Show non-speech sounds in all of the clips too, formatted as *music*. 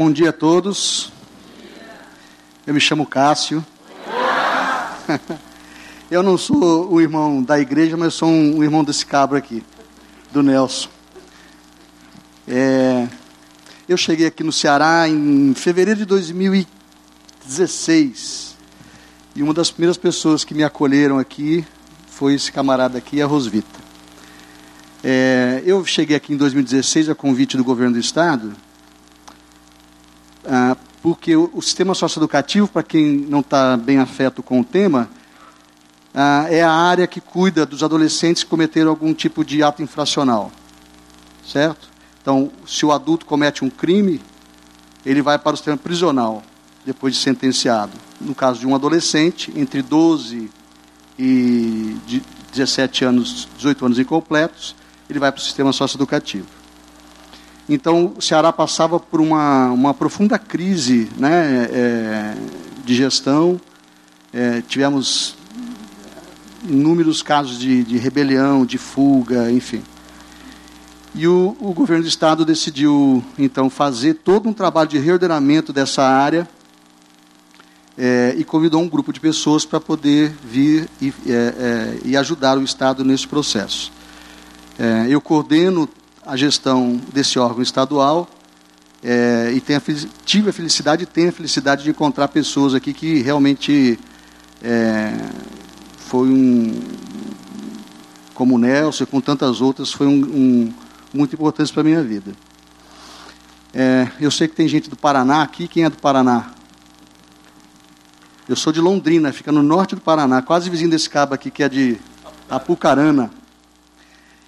Bom, dia a todos. Eu me chamo Cássio. *laughs* Eu não sou o irmão da igreja, mas sou um, irmão desse cabra aqui, do Nelson. É, eu cheguei aqui no Ceará em fevereiro de 2016. E uma das primeiras pessoas que me acolheram aqui foi esse camarada aqui, a Rosvita. É, eu cheguei aqui em 2016 a convite do governo do estado ah, porque o, sistema socioeducativo, para quem não está bem afeto com o tema, ah, é a área que cuida dos adolescentes que cometeram algum tipo de ato infracional. Certo? Então, se o adulto comete um crime, ele vai para o sistema prisional, depois de sentenciado. No caso de um adolescente, entre 12 e 17 anos, 18 anos incompletos, ele vai para o sistema socioeducativo. Então, o Ceará passava por uma, uma profunda crise né, é, de gestão. É, tivemos inúmeros casos de, de, rebelião, de fuga, enfim. E o, o, governo do estado decidiu, então, fazer todo um trabalho de reordenamento dessa área é, e convidou um grupo de pessoas para poder vir e, é, é, e, ajudar o estado nesse processo. É, eu coordeno a gestão desse órgão estadual é, e tenho, tive a felicidade e tenho a felicidade de encontrar pessoas aqui que realmente é, foi um, como o Nelson e com tantas outras, foi um, um muito importante para a minha vida. É, eu sei que tem gente do Paraná aqui. Quem é do Paraná? Eu sou de Londrina, fica no norte do Paraná, quase vizinho desse cabo aqui, que é de Apucarana.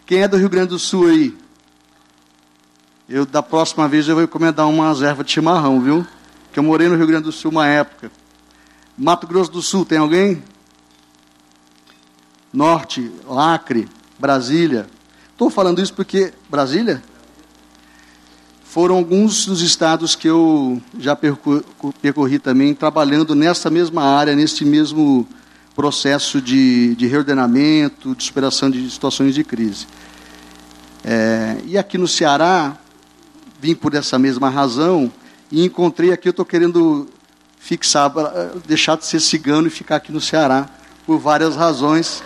Quem é do Rio Grande do Sul aí? Eu, da próxima vez, eu vou encomendar uma ervas de chimarrão, viu? Que eu morei no Rio Grande do Sul uma época. Mato Grosso do Sul, tem alguém? Norte, Acre, Brasília. Estou falando isso porque. Brasília? Foram alguns dos estados que eu já percorri, percorri também, trabalhando nessa mesma área, nesse mesmo processo de, de reordenamento, de superação de situações de crise. É, e aqui no Ceará, vim por essa mesma razão e encontrei aqui, eu estou querendo fixar, eh, deixar de ser cigano e ficar aqui no Ceará, por várias razões.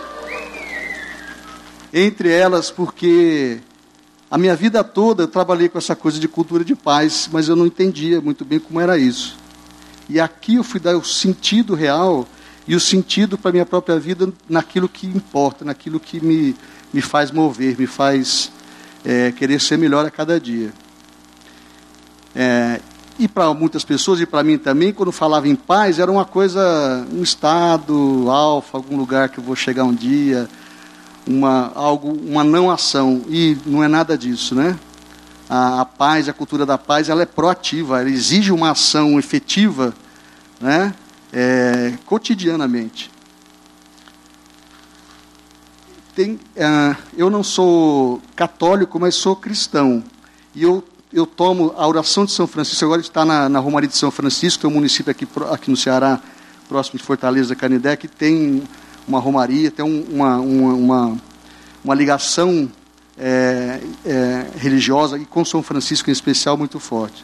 Entre elas, porque a minha vida toda eu trabalhei com essa coisa de cultura de paz, mas eu não entendia muito bem como era isso. E aqui eu fui dar o sentido real e o sentido para a minha própria vida naquilo que importa, naquilo que me, me faz mover, me faz é, querer ser melhor a cada dia. É, e para muitas pessoas, e para mim também, quando falava em paz, era uma coisa, um estado, alfa, algum lugar que eu vou chegar um dia, uma, algo, uma não ação. E não é nada disso, né? A, a paz, a cultura da paz, ela é proativa, ela exige uma ação efetiva, né? É, cotidianamente. Tem, uh, eu não sou católico, mas sou cristão. E eu eu tomo a oração de São Francisco, agora está na, na Romaria de São Francisco, que é um município aqui, aqui no Ceará, próximo de Fortaleza, Canidé, que tem uma romaria, tem uma, uma, uma, uma ligação é, é, religiosa, e com São Francisco em especial, muito forte.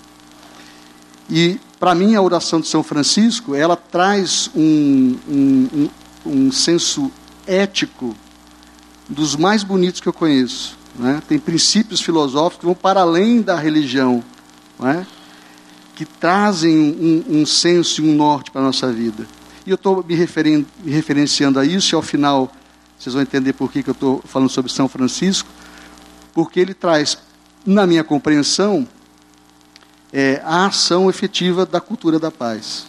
E, para mim, a oração de São Francisco, ela traz um, um, um, um senso ético dos mais bonitos que eu conheço. Né? Tem princípios filosóficos que vão para além da religião, né? que trazem um, um senso e um norte para a nossa vida. E eu estou me, me referenciando a isso, e ao final vocês vão entender por que, que eu estou falando sobre São Francisco, porque ele traz, na minha compreensão, é, a ação efetiva da cultura da paz.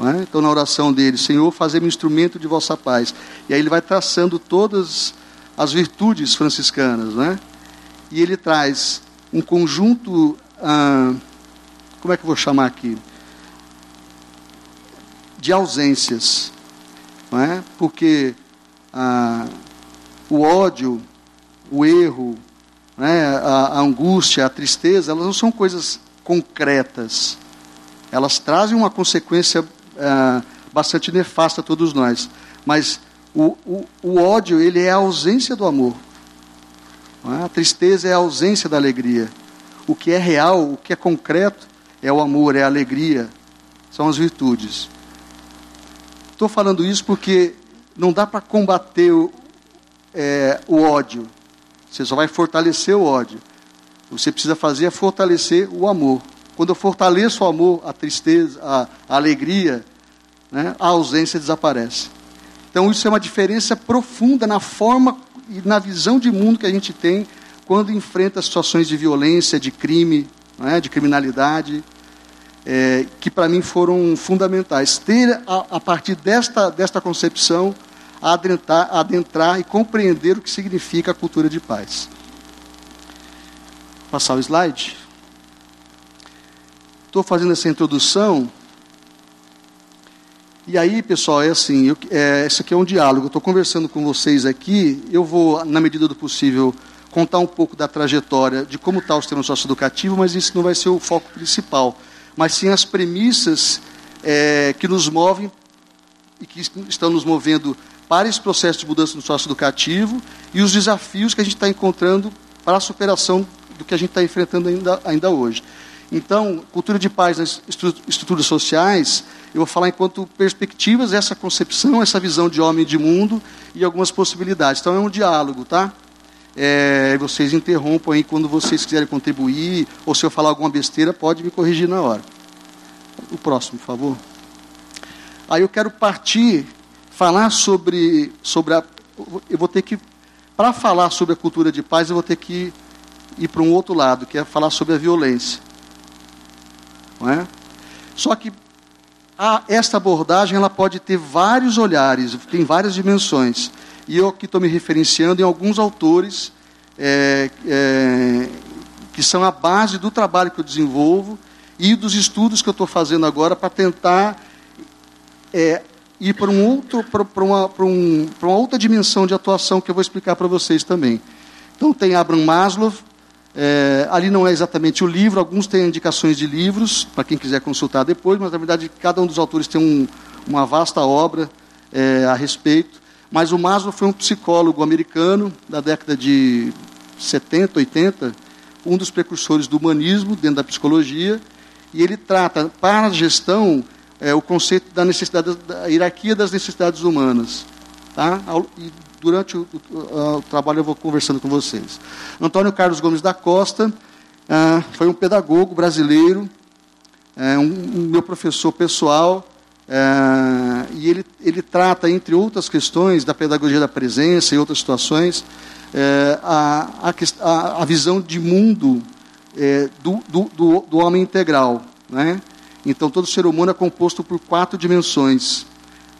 É? Então, na oração dele, Senhor, fazemos instrumento de vossa paz. E aí ele vai traçando todas as virtudes franciscanas, né? E ele traz um conjunto, ah, como é que eu vou chamar aqui? De ausências, não é? Porque ah, o ódio, o erro, né? a, a angústia, a tristeza, elas não são coisas concretas. Elas trazem uma consequência ah, bastante nefasta a todos nós. Mas o, o, o ódio, ele é a ausência do amor. É? A tristeza é a ausência da alegria. O que é real, o que é concreto, é o amor, é a alegria, são as virtudes. Estou falando isso porque não dá para combater o, é, o ódio, você só vai fortalecer o ódio. O que você precisa fazer é fortalecer o amor. Quando eu fortaleço o amor, a tristeza, a, a alegria, né, a ausência desaparece. Então, isso é uma diferença profunda na forma e na visão de mundo que a gente tem quando enfrenta situações de violência, de crime, é? de criminalidade, é, que para mim foram fundamentais. Ter, a, a, partir desta, desta concepção, adentrar, adentrar e compreender o que significa a cultura de paz. Passar o slide. Estou fazendo essa introdução e aí, pessoal, é assim, eu, é, isso aqui é um diálogo. Estou conversando com vocês aqui. Eu vou, na medida do possível, contar um pouco da trajetória de como está o sistema socioeducativo, mas isso não vai ser o foco principal. Mas sim as premissas é, que nos movem e que estão nos movendo para esse processo de mudança no socioeducativo e os desafios que a gente está encontrando para a superação do que a gente está enfrentando ainda, ainda hoje. Então, cultura de paz nas estruturas sociais, eu vou falar enquanto perspectivas essa concepção, essa visão de homem de mundo e algumas possibilidades. Então, é um diálogo, tá? É, vocês interrompam aí quando vocês quiserem contribuir, ou se eu falar alguma besteira, pode me corrigir na hora. O próximo, por favor. Aí eu quero partir, falar sobre, sobre a. Eu vou ter que. Para falar sobre a cultura de paz, eu vou ter que ir para um outro lado, que é falar sobre a violência. Não é? Só que a, esta abordagem ela pode ter vários olhares, tem várias dimensões. E eu aqui estou me referenciando em alguns autores é, é, que são a base do trabalho que eu desenvolvo e dos estudos que eu estou fazendo agora para tentar é, ir para um outro, para uma, para um, para uma outra dimensão de atuação que eu vou explicar para vocês também. Então tem Abraham Maslow, é, ali não é exatamente o livro, alguns têm indicações de livros, para quem quiser consultar depois, mas na verdade cada um dos autores tem um, uma vasta obra é, a respeito. Mas o Maslow foi um psicólogo americano da década de 70, 80, um dos precursores do humanismo dentro da psicologia, e ele trata para a gestão é, o conceito da necessidade da hierarquia das necessidades humanas, tá? E durante o, o, o, trabalho eu vou conversando com vocês. Antônio Carlos Gomes da Costa ah, foi um pedagogo brasileiro, é, um, um, meu professor pessoal, é, e ele, ele trata, entre outras questões, da pedagogia da presença e outras situações, é, a, a, a, visão de mundo do, do, do, do, homem integral. Né? Então, todo ser humano é composto por quatro dimensões: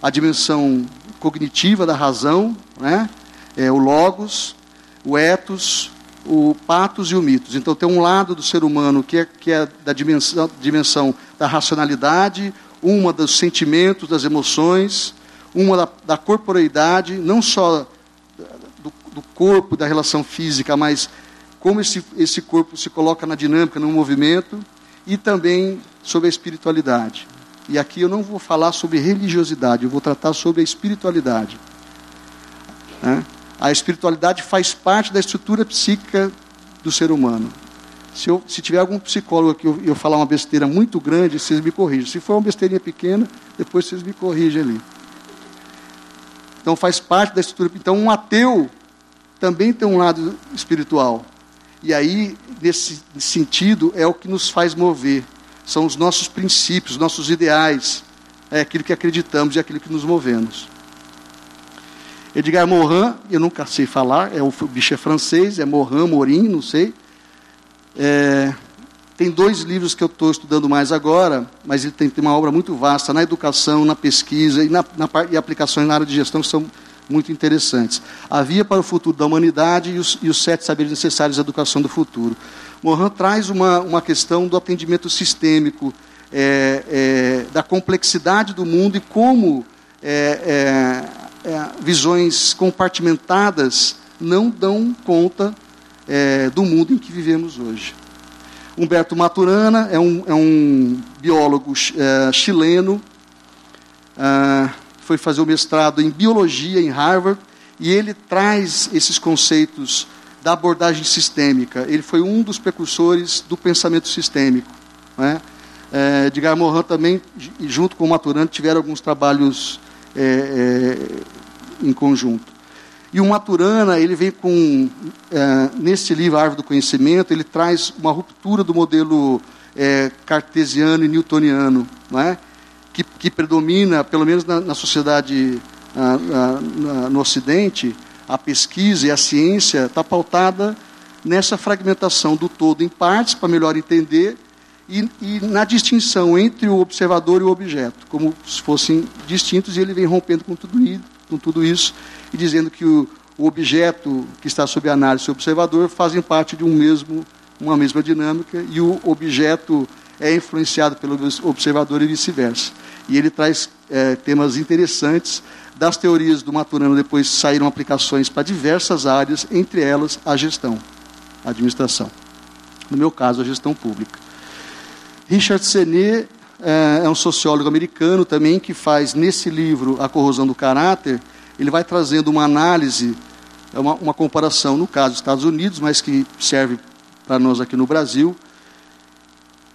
a dimensão cognitiva da razão, né? é, o logos, o ethos, o patos e o mitos. Então tem um lado do ser humano que é, que é da dimensão, dimensão da racionalidade, uma dos sentimentos, das emoções, uma da, da corporeidade, não só do, do, corpo, da relação física, mas como esse, esse corpo se coloca na dinâmica, no movimento, e também sobre a espiritualidade. E aqui eu não vou falar sobre religiosidade, eu vou tratar sobre a espiritualidade. Né? A espiritualidade faz parte da estrutura psíquica do ser humano. Se, eu, se tiver algum psicólogo que eu, eu falar uma besteira muito grande, vocês me corrigem. Se for uma besteirinha pequena, depois vocês me corrigem ali. Então faz parte da estrutura. Então um ateu também tem um lado espiritual. E aí, nesse sentido, é o que nos faz mover são os nossos princípios, nossos ideais, é aquilo que acreditamos e aquilo que nos movemos. Edgar Morin, eu nunca sei falar, é o bicho é francês, é Morin, Morin, não sei. É, tem dois livros que eu estou estudando mais agora, mas ele tem, tem, uma obra muito vasta na educação, na pesquisa e, na, na, e aplicações na área de gestão que são muito interessantes. A Via para o Futuro da Humanidade e os, e os Sete Saberes Necessários à Educação do Futuro. Mohan traz uma, uma questão do atendimento sistêmico, é, é, da complexidade do mundo e como é, é, é visões compartimentadas não dão conta é, do mundo em que vivemos hoje. Humberto Maturana é um, é um biólogo chileno, ah, foi fazer o mestrado em biologia em Harvard, e ele traz esses conceitos da abordagem sistêmica. Ele foi um dos precursores do pensamento sistêmico. Né? É, Edgar Morin também, junto com o Maturana, tiveram alguns trabalhos é, é, em conjunto. E o Maturana, ele vem com, é, nesse livro, Árvore do Conhecimento, ele traz uma ruptura do modelo é, cartesiano e newtoniano, é? que, que predomina, pelo menos na, na sociedade a, a, no Ocidente, a pesquisa e a ciência está pautada nessa fragmentação do todo em partes, para melhor entender, e, e, na distinção entre o observador e o objeto, como se fossem distintos, e ele vem rompendo com tudo, isso, com tudo isso e dizendo que o, o objeto que está sob análise e o observador fazem parte de um mesmo, uma mesma dinâmica, e o objeto é influenciado pelo observador e vice-versa. E ele traz é, temas interessantes. Das teorias do Maturano, depois saíram aplicações para diversas áreas, entre elas a gestão, a administração. No meu caso, a gestão pública. Richard Senet é, é um sociólogo americano também que faz nesse livro A Corrosão do Caráter, ele vai trazendo uma análise, é uma, uma comparação, no caso dos Estados Unidos, mas que serve para nós aqui no Brasil,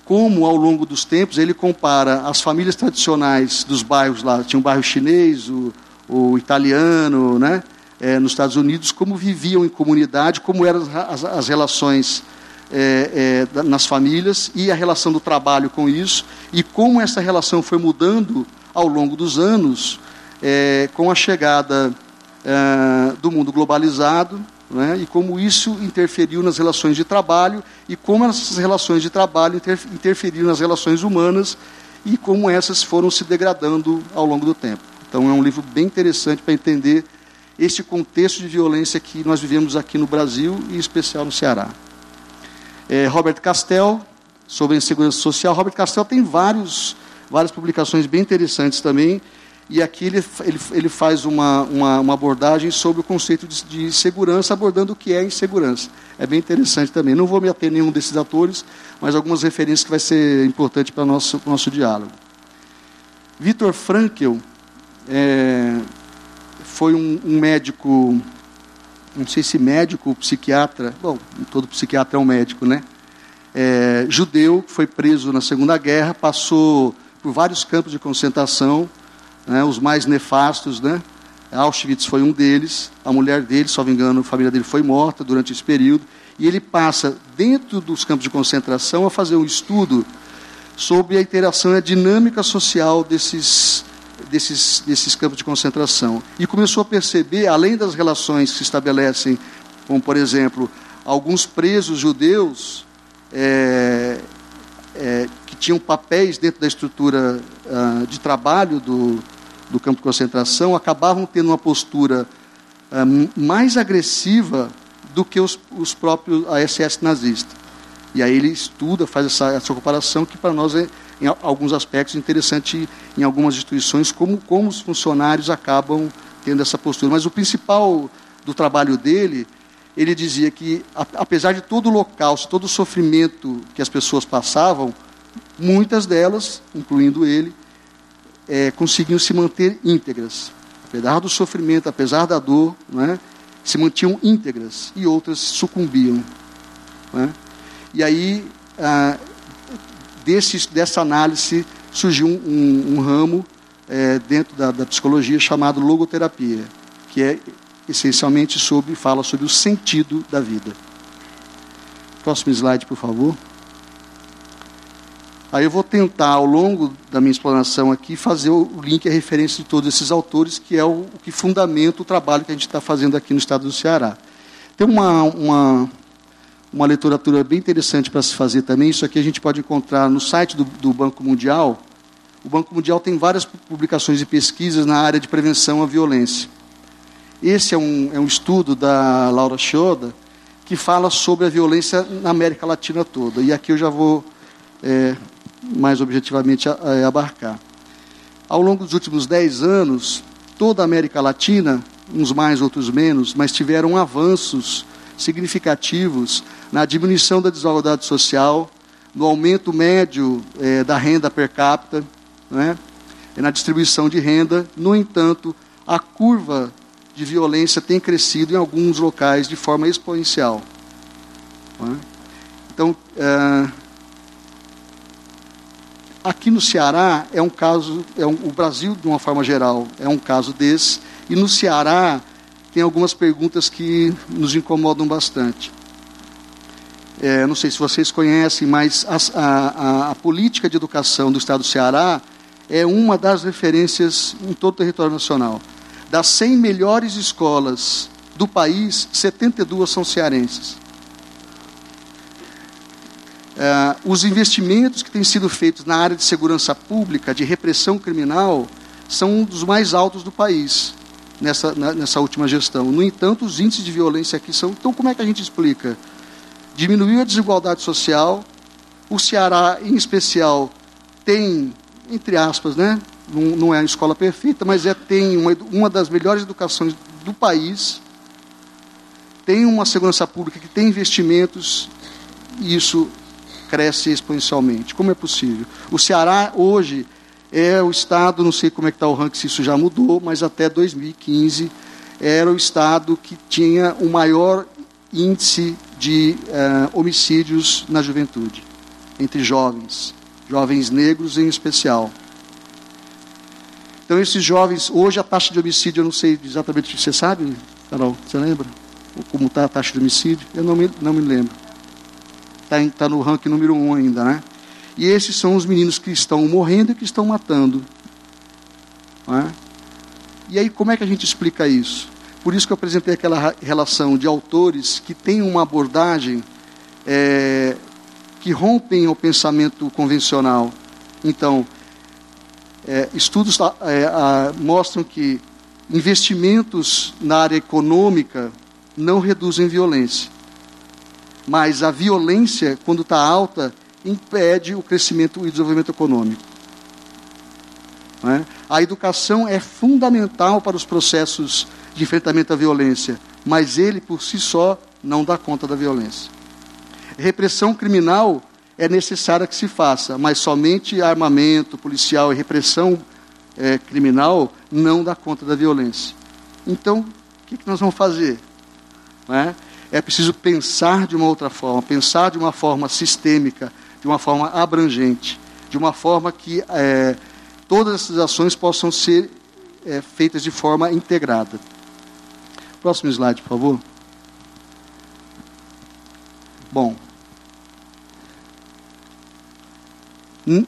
como ao longo dos tempos ele compara as famílias tradicionais dos bairros lá, tinha um bairro chinês, o, o italiano, né, é, nos Estados Unidos, como viviam em comunidade, como eram as, as relações é, é, nas famílias e a relação do trabalho com isso, e como essa relação foi mudando ao longo dos anos é, com a chegada é, do mundo globalizado, né, e como isso interferiu nas relações de trabalho e como essas relações de trabalho interferiram nas relações humanas e como essas foram se degradando ao longo do tempo. Então é um livro bem interessante para entender esse contexto de violência que nós vivemos aqui no Brasil e em especial no Ceará. É, Robert Castell, sobre a insegurança social. Robert Castell tem vários, várias publicações bem interessantes também, e aqui ele, ele, ele faz uma, uma, uma abordagem sobre o conceito de, de, segurança, abordando o que é insegurança. É bem interessante também. Não vou me ater a nenhum desses atores, mas algumas referências que vai ser importante para o nosso, nosso diálogo. Vitor Frankel é, foi um, um, médico, não sei se médico ou psiquiatra, bom, todo psiquiatra é um médico, né? É, judeu, foi preso na Segunda Guerra, passou por vários campos de concentração, né, os mais nefastos, né? Auschwitz foi um deles, a mulher dele, só me engano, a família dele foi morta durante esse período, e ele passa, dentro dos campos de concentração, a fazer um estudo sobre a interação e a dinâmica social desses, desses, desses campos de concentração. E começou a perceber, além das relações que se estabelecem, como, por exemplo, alguns presos judeus é, é, que tinham papéis dentro da estrutura uh, de trabalho do, do campo de concentração acabavam tendo uma postura uh, mais agressiva do que os, os próprios a SS nazista. E aí ele estuda, faz essa, essa comparação que para nós é, em alguns aspectos, interessante em algumas instituições, como, como os funcionários acabam tendo essa postura. Mas o principal do trabalho dele, ele dizia que, apesar de todo o local, todo o sofrimento que as pessoas passavam, muitas delas, incluindo ele, é, conseguiam se manter íntegras. Apesar do sofrimento, apesar da dor, é, se mantinham íntegras e outras sucumbiam. É? E aí, ah, desse, dessa análise, surgiu um, um, um ramo é, dentro da, da, psicologia chamado logoterapia, que é essencialmente sobre, fala sobre o sentido da vida. Próximo slide, por favor. Aí eu vou tentar, ao longo da minha explanação aqui, fazer o link a referência de todos esses autores, que é o, o que fundamenta o trabalho que a gente está fazendo aqui no estado do Ceará. Tem uma, uma, uma literatura bem interessante para se fazer também, isso aqui a gente pode encontrar no site do, do Banco Mundial. O Banco Mundial tem várias publicações e pesquisas na área de prevenção à violência. Esse é um, é um estudo da Laura Schoda, que fala sobre a violência na América Latina toda. E aqui eu já vou é, mais objetivamente é, abarcar. Ao longo dos últimos dez anos, toda a América Latina, uns mais, outros menos, mas tiveram avanços significativos na diminuição da desigualdade social, no aumento médio é, da renda per capita, né, na distribuição de renda. No entanto, a curva de violência tem crescido em alguns locais de forma exponencial. Né. Então, é, aqui no Ceará é um caso, é um, o Brasil de uma forma geral é um caso desse, e no Ceará tem algumas perguntas que nos incomodam bastante. É, não sei se vocês conhecem, mas a, a, a, política de educação do Estado do Ceará é uma das referências em todo o território nacional. Das 100 melhores escolas do país, 72 são cearenses. É, os investimentos que têm sido feitos na área de segurança pública, de repressão criminal, são um dos mais altos do país nessa, na, nessa última gestão. No entanto, os índices de violência aqui são. Então, como é que a gente explica? Diminuiu a desigualdade social, o Ceará, em especial, tem, entre aspas, né, não, não é a escola perfeita, mas é, tem uma, uma das melhores educações do país, tem uma segurança pública que tem investimentos, e isso cresce exponencialmente. Como é possível? O Ceará, hoje, é o estado, não sei como é que está o ranking, se isso já mudou, mas até 2015 era o estado que tinha o maior índice de uh, homicídios na juventude, entre jovens, jovens negros em especial. Então, esses jovens, hoje a taxa de homicídio, eu não sei exatamente, você sabe, Carol, você lembra? Como está a taxa de homicídio? Eu não me, não me lembro. Está tá no ranking número um ainda, né? E esses são os meninos que estão morrendo e que estão matando. É? E aí, como é que a gente explica isso? Por isso que eu apresentei aquela relação de autores que têm uma abordagem é, que rompem o pensamento convencional. Então, é, estudos é, a, mostram que investimentos na área econômica não reduzem violência. Mas a violência, quando está alta, impede o crescimento e desenvolvimento econômico. É? A educação é fundamental para os processos de enfrentamento à violência, mas ele por si só não dá conta da violência. Repressão criminal é necessária que se faça, mas somente armamento policial e repressão é, criminal não dá conta da violência. Então, o que, que nós vamos fazer? É? é preciso pensar de uma outra forma, pensar de uma forma sistêmica, de uma forma abrangente, de uma forma que é, todas essas ações possam ser é, feitas de forma integrada. Próximo slide, por favor. Bom,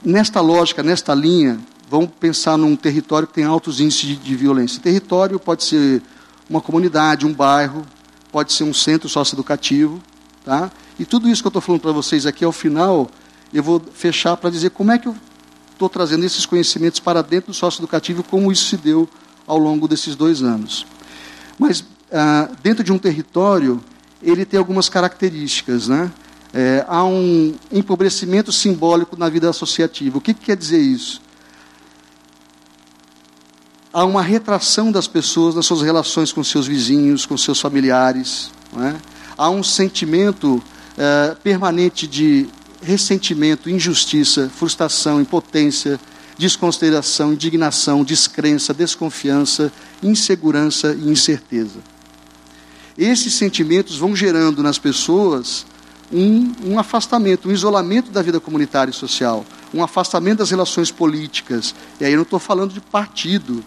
nesta lógica, nesta linha, vamos pensar num território que tem altos índices de, de violência. Território pode ser uma comunidade, um bairro, pode ser um centro socioeducativo, tá? E tudo isso que eu estou falando para vocês aqui, ao final, eu vou fechar para dizer como é que eu estou trazendo esses conhecimentos para dentro do socioeducativo, como isso se deu ao longo desses dois anos. Mas, ah, dentro de um território, ele tem algumas características, né? É, há um empobrecimento simbólico na vida associativa. O que, que quer dizer isso? Há uma retração das pessoas nas suas relações com seus vizinhos, com seus familiares. É? Há um sentimento é, permanente de ressentimento, injustiça, frustração, impotência, desconsideração, indignação, descrença, desconfiança, insegurança e incerteza. Esses sentimentos vão gerando nas pessoas um, um, afastamento, um isolamento da vida comunitária e social, um afastamento das relações políticas. E aí eu não estou falando de partido,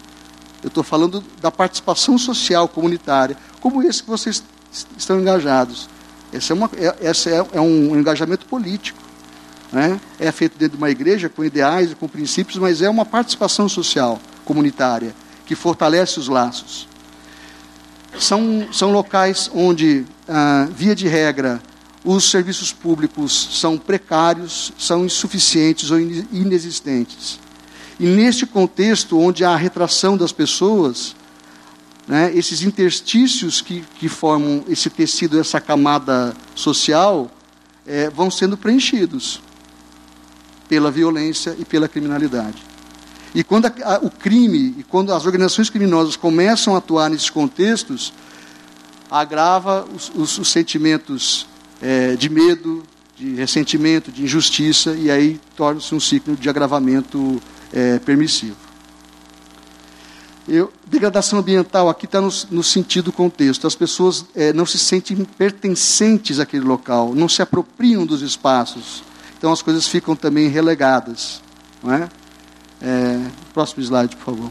eu estou falando da participação social comunitária, como esse que vocês estão engajados. Esse é, uma, é, esse é, é um engajamento político. Né? É feito dentro de uma igreja com ideais e com princípios, mas é uma participação social comunitária que fortalece os laços. São, são locais onde, ah, via de regra, os serviços públicos são precários, são insuficientes ou inexistentes. E neste contexto, onde há a retração das pessoas, né, esses interstícios que, que formam esse tecido, essa camada social, é, vão sendo preenchidos pela violência e pela criminalidade. E quando a, a, o crime e quando as organizações criminosas começam a atuar nesses contextos, agrava os, os, os sentimentos é, de medo, de ressentimento, de injustiça, e aí torna-se um ciclo de agravamento é, permissivo. Eu, degradação ambiental aqui está no, no, sentido contexto. As pessoas é, não se sentem pertencentes àquele local, não se apropriam dos espaços. Então as coisas ficam também relegadas. Não é? É, próximo slide, por favor.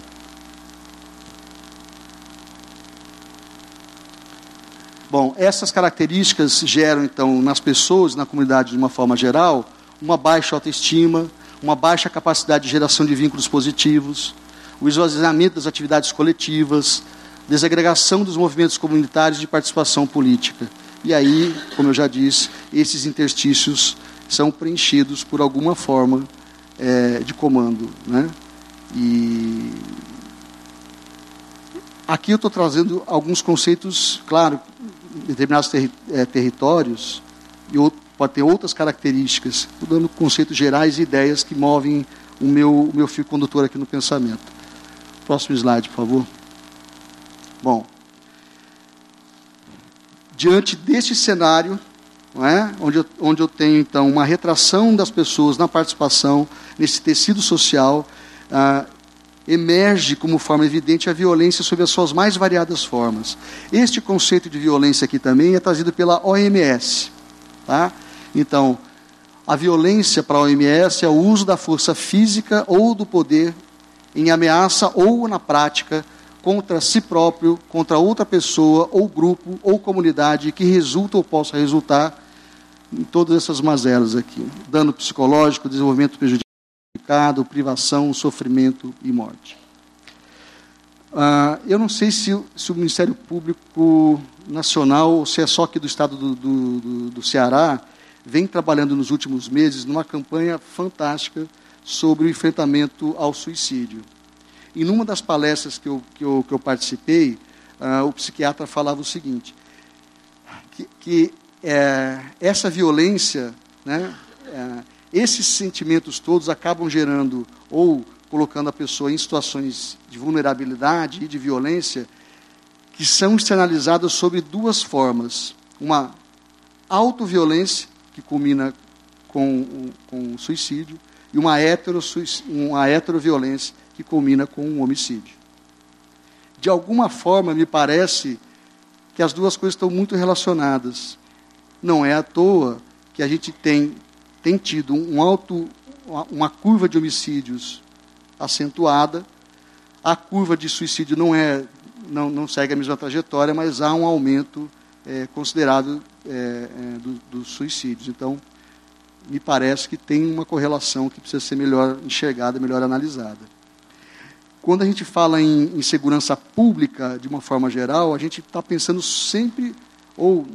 Bom, essas características geram, então, nas pessoas, na comunidade de uma forma geral, uma baixa autoestima, uma baixa capacidade de geração de vínculos positivos, o esvaziamento das atividades coletivas, desagregação dos movimentos comunitários de participação política. E aí, como eu já disse, esses interstícios são preenchidos por alguma forma é, de comando. Né? E aqui eu estou trazendo alguns conceitos, claro, determinados terri é, territórios, e pode ter outras características, estou dando conceitos gerais e ideias que movem o meu, o meu fio condutor aqui no pensamento. Próximo slide, por favor. Bom, diante deste cenário, é? onde, eu, onde eu tenho então uma retração das pessoas na participação, nesse tecido social, ah, emerge como forma evidente a violência sob as suas mais variadas formas. Este conceito de violência aqui também é trazido pela OMS. Tá? Então, a violência para a OMS é o uso da força física ou do poder em ameaça ou na prática contra si próprio, contra outra pessoa, ou grupo, ou comunidade que resulta ou possa resultar em todas essas mazelas aqui: dano psicológico, desenvolvimento prejudicado, privação, sofrimento e morte. Ah, eu não sei se, se, o Ministério Público Nacional, ou se é só aqui do estado do, do, do, do Ceará, vem trabalhando nos últimos meses numa campanha fantástica sobre o enfrentamento ao suicídio. E numa das palestras que eu, que eu, que eu participei, uh, o psiquiatra falava o seguinte: que, que é, essa violência, né, é, esses sentimentos todos acabam gerando ou colocando a pessoa em situações de vulnerabilidade e de violência que são externalizadas sobre duas formas. Uma autoviolência, que culmina com, com o suicídio, e uma, uma heteroviolência, que culmina com um homicídio. De alguma forma, me parece que as duas coisas estão muito relacionadas. Não é à toa que a gente tem, tem tido um alto, uma curva de homicídios acentuada. A curva de suicídio não, é, não, não segue a mesma trajetória, mas há um aumento é, considerável é, é, dos do suicídios. Então, me parece que tem uma correlação que precisa ser melhor enxergada, melhor analisada. Quando a gente fala em, em segurança pública, de uma forma geral, a gente está pensando sempre, ou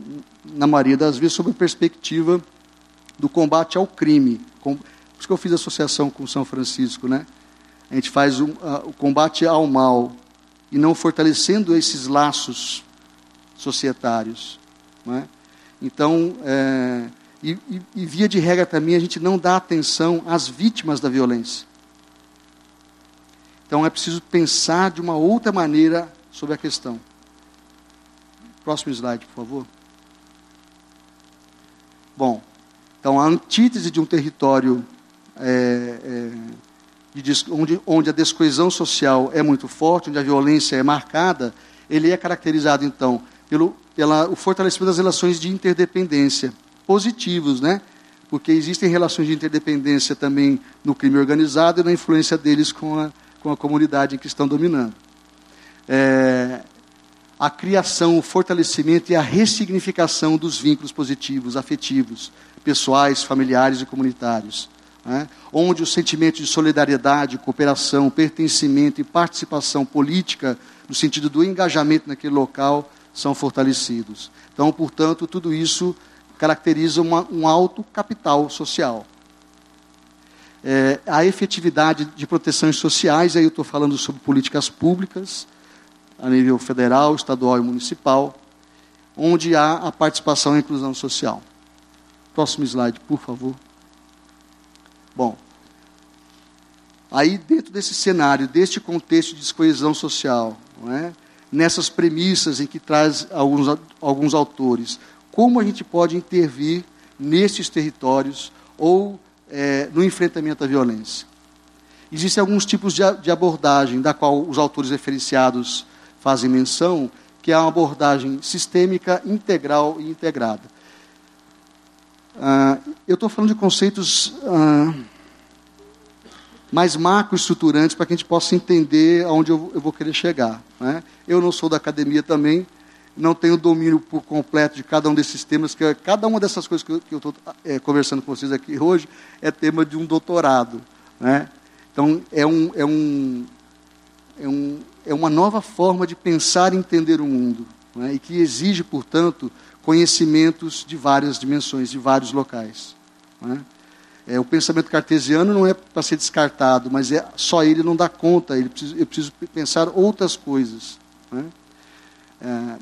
na maioria das vezes, sobre a perspectiva do combate ao crime. por isso que eu fiz associação com São Francisco, né? A gente faz um, uh, o combate ao mal e não fortalecendo esses laços societários. Não é? Então, é, e, e, e, via de regra também, a gente não dá atenção às vítimas da violência. Então é preciso pensar de uma outra maneira sobre a questão. Próximo slide, por favor. Bom, então a antítese de um território é, é, de, onde, onde a descoesão social é muito forte, onde a violência é marcada, ele é caracterizado então pelo pela, o fortalecimento das relações de interdependência, positivos, né? Porque existem relações de interdependência também no crime organizado e na influência deles com a com a comunidade em que estão dominando. É, a criação, o fortalecimento e a ressignificação dos vínculos positivos, afetivos, pessoais, familiares e comunitários. Né? Onde o sentimento de solidariedade, cooperação, pertencimento e participação política, no sentido do engajamento naquele local, são fortalecidos. Então, portanto, tudo isso caracteriza uma, um alto capital social é, a efetividade de proteções sociais, aí eu estou falando sobre políticas públicas, a nível federal, estadual e municipal, onde há a participação e a inclusão social. Próximo slide, por favor. Bom, aí dentro desse cenário, deste contexto de descoesão social, é? nessas premissas em que traz alguns, alguns autores, como a gente pode intervir nesses territórios ou é, no enfrentamento à violência. Existem alguns tipos de, de abordagem, da qual os autores referenciados fazem menção, que é uma abordagem sistêmica, integral e integrada. Ah, eu estou falando de conceitos ah, mais macroestruturantes para que a gente possa entender aonde eu, eu vou querer chegar. Né? Eu não sou da academia também, não tenho domínio por completo de cada um desses temas, que cada uma dessas coisas que eu estou é, conversando com vocês aqui hoje é tema de um doutorado. Né? Então, é, um, é, um, é, um, é uma nova forma de pensar e entender o mundo, né? e que exige, portanto, conhecimentos de várias dimensões, de vários locais. Né? É, o pensamento cartesiano não é para ser descartado, mas é só ele não dá conta, ele precisa, eu preciso pensar outras coisas. Né? É,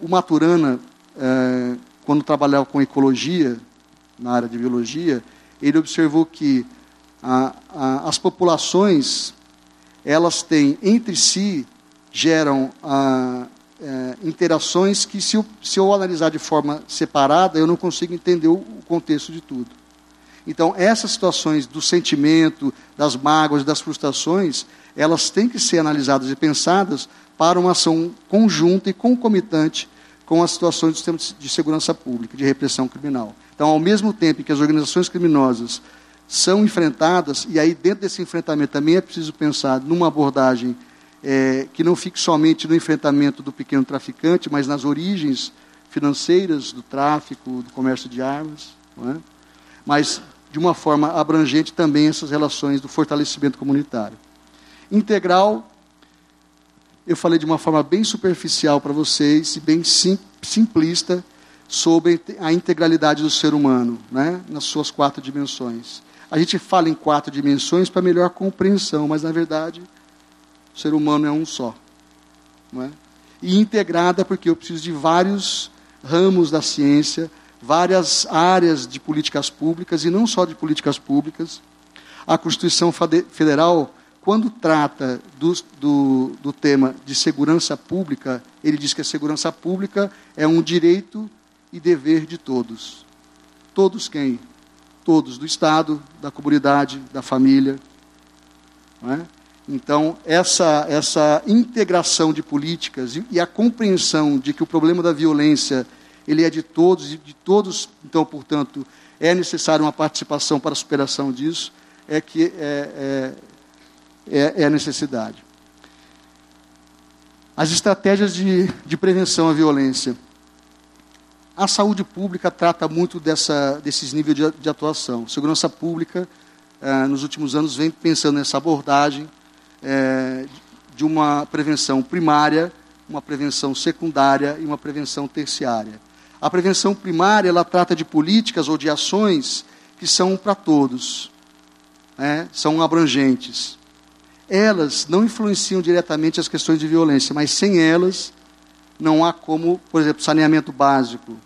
o Maturana, é, quando trabalhava com ecologia, na área de biologia, ele observou que a, a, as populações, elas têm entre si, geram a, é, interações que, se eu, se eu analisar de forma separada, eu não consigo entender o, o contexto de tudo. Então, essas situações do sentimento, das mágoas, das frustrações, elas têm que ser analisadas e pensadas para uma ação conjunta e concomitante com as situações do sistema de segurança pública, de repressão criminal. Então, ao mesmo tempo que as organizações criminosas são enfrentadas, e aí dentro desse enfrentamento também é preciso pensar numa abordagem é, que não fique somente no enfrentamento do pequeno traficante, mas nas origens financeiras do tráfico, do comércio de armas, é? mas de uma forma abrangente também essas relações do fortalecimento comunitário. Integral, eu falei de uma forma bem superficial para vocês e bem sim, simplista sobre a integralidade do ser humano, né, nas suas quatro dimensões. A gente fala em quatro dimensões para melhor compreensão, mas na verdade o ser humano é um só. Não é? E integrada porque eu preciso de vários ramos da ciência, várias áreas de políticas públicas, e não só de políticas públicas. A Constituição Federal, quando trata do, do, do tema de segurança pública, ele diz que a segurança pública é um direito e dever de todos. Todos quem? Todos, do Estado, da comunidade, da família. É? Então, essa, essa integração de políticas e, e, a compreensão de que o problema da violência ele é de todos, e de todos, então, portanto, é necessária uma participação para a superação disso, é que é, é, é, é a necessidade. As estratégias de, de prevenção à violência. A saúde pública trata muito dessa, desses níveis de, de atuação. Segurança pública, eh, nos últimos anos, vem pensando nessa abordagem eh, de uma prevenção primária, uma prevenção secundária e uma prevenção terciária. A prevenção primária, ela trata de políticas ou de ações que são para todos, né, são abrangentes. Elas não influenciam diretamente as questões de violência, mas sem elas não há como, por exemplo, saneamento básico,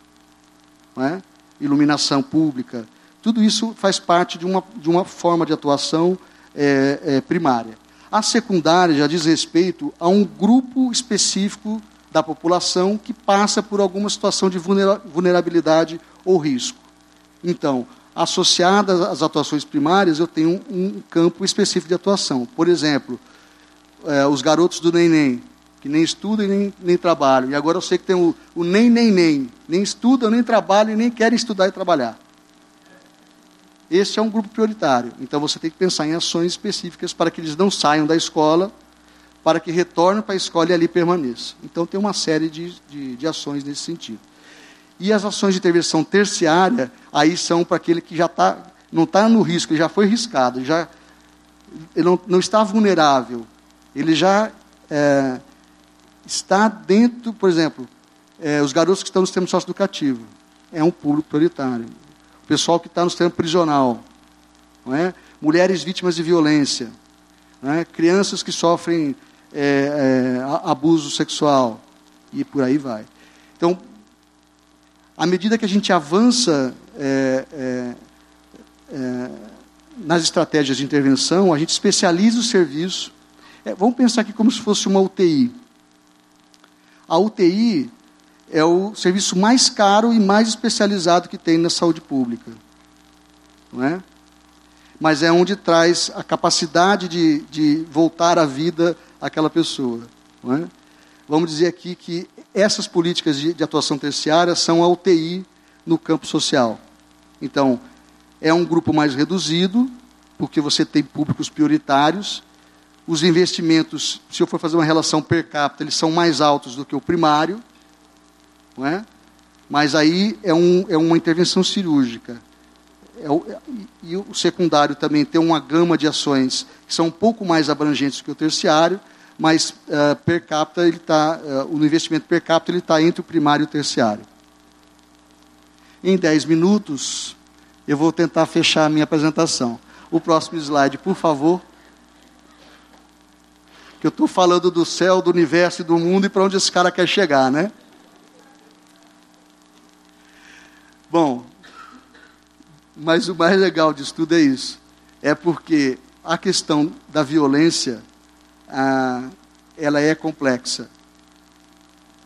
é? iluminação pública. Tudo isso faz parte de uma, de uma forma de atuação é, é, primária. A secundária já diz respeito a um grupo específico da população que passa por alguma situação de vulnerabilidade ou risco. Então, associada às atuações primárias, eu tenho um, um campo específico de atuação. Por exemplo, é, os garotos do neném, que nem estudam e nem, nem trabalham. E agora eu sei que tem o, o nem, nem, nem. Nem estudam, nem trabalham e nem querem estudar e trabalhar. Esse é um grupo prioritário. Então você tem que pensar em ações específicas para que eles não saiam da escola, para que retornem para a escola e ali permaneçam. Então tem uma série de, de, de ações nesse sentido. E as ações de intervenção terciária, aí são para aquele que já tá, não está no risco, já foi riscado, já, ele não, não está vulnerável, ele já é, está dentro, por exemplo, é, os garotos que estão no sistema socioeducativo. É um público prioritário. O pessoal que está no sistema prisional. Não é? Mulheres vítimas de violência. Não é? Crianças que sofrem é, é, abuso sexual. E por aí vai. Então, à medida que a gente avança é, é, é, nas estratégias de intervenção, a gente especializa o serviço. vamos pensar aqui como se fosse uma UTI. A UTI é o serviço mais caro e mais especializado que tem na saúde pública. Não é? Mas é onde traz a capacidade de, de voltar à vida aquela pessoa. Não é? Vamos dizer aqui que essas políticas de, de atuação terciária são a UTI no campo social. Então, é um grupo mais reduzido, porque você tem públicos prioritários. Os investimentos, se eu for fazer uma relação per capita, eles são mais altos do que o primário, não é? Mas aí é, um, é uma intervenção cirúrgica. É o, e o secundário também tem uma gama de ações que são um pouco mais abrangentes que o terciário, mas uh, per capita ele tá, uh, o investimento per capita está entre o primário e o terciário. Em 10 minutos, eu vou tentar fechar a minha apresentação. O próximo slide, por favor. Que eu estou falando do céu, do universo e do mundo e para onde esse cara quer chegar, né? Bom, mas o mais legal disso tudo é isso. É porque a questão da violência, ah, ela é complexa.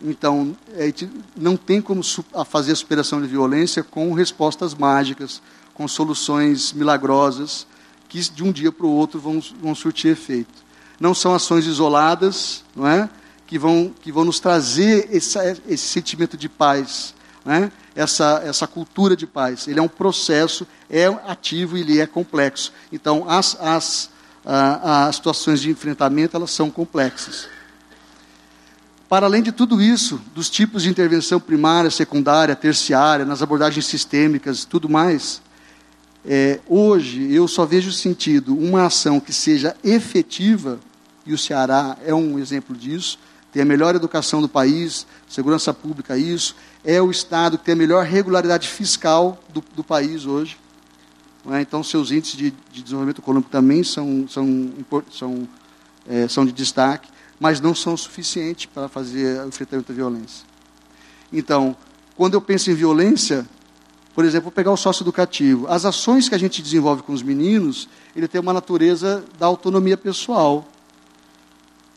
Então, é, não tem como fazer a superação de violência com respostas mágicas, com soluções milagrosas, que de um dia para o outro vão, vão surtir efeito. Não são ações isoladas, não é? Que vão, que vão nos trazer esse, sentimento de paz, né? essa, essa cultura de paz. Ele é um processo, é ativo e ele é complexo. Então, as, as, as situações de enfrentamento elas são complexas. Para além de tudo isso, dos tipos de intervenção primária, secundária, terciária, nas abordagens sistêmicas, tudo mais, é, hoje eu só vejo sentido uma ação que seja efetiva, e o Ceará é um exemplo disso, tem a melhor educação do país, segurança pública, isso, é o estado que tem a melhor regularidade fiscal do, do país hoje. É? Então, seus índices de, de, desenvolvimento econômico também são, são, são, é, são de destaque mas não são suficientes para fazer o enfrentamento da violência. Então, quando eu penso em violência, por exemplo, vou pegar o sócio educativo. As ações que a gente desenvolve com os meninos, ele tem uma natureza da autonomia pessoal,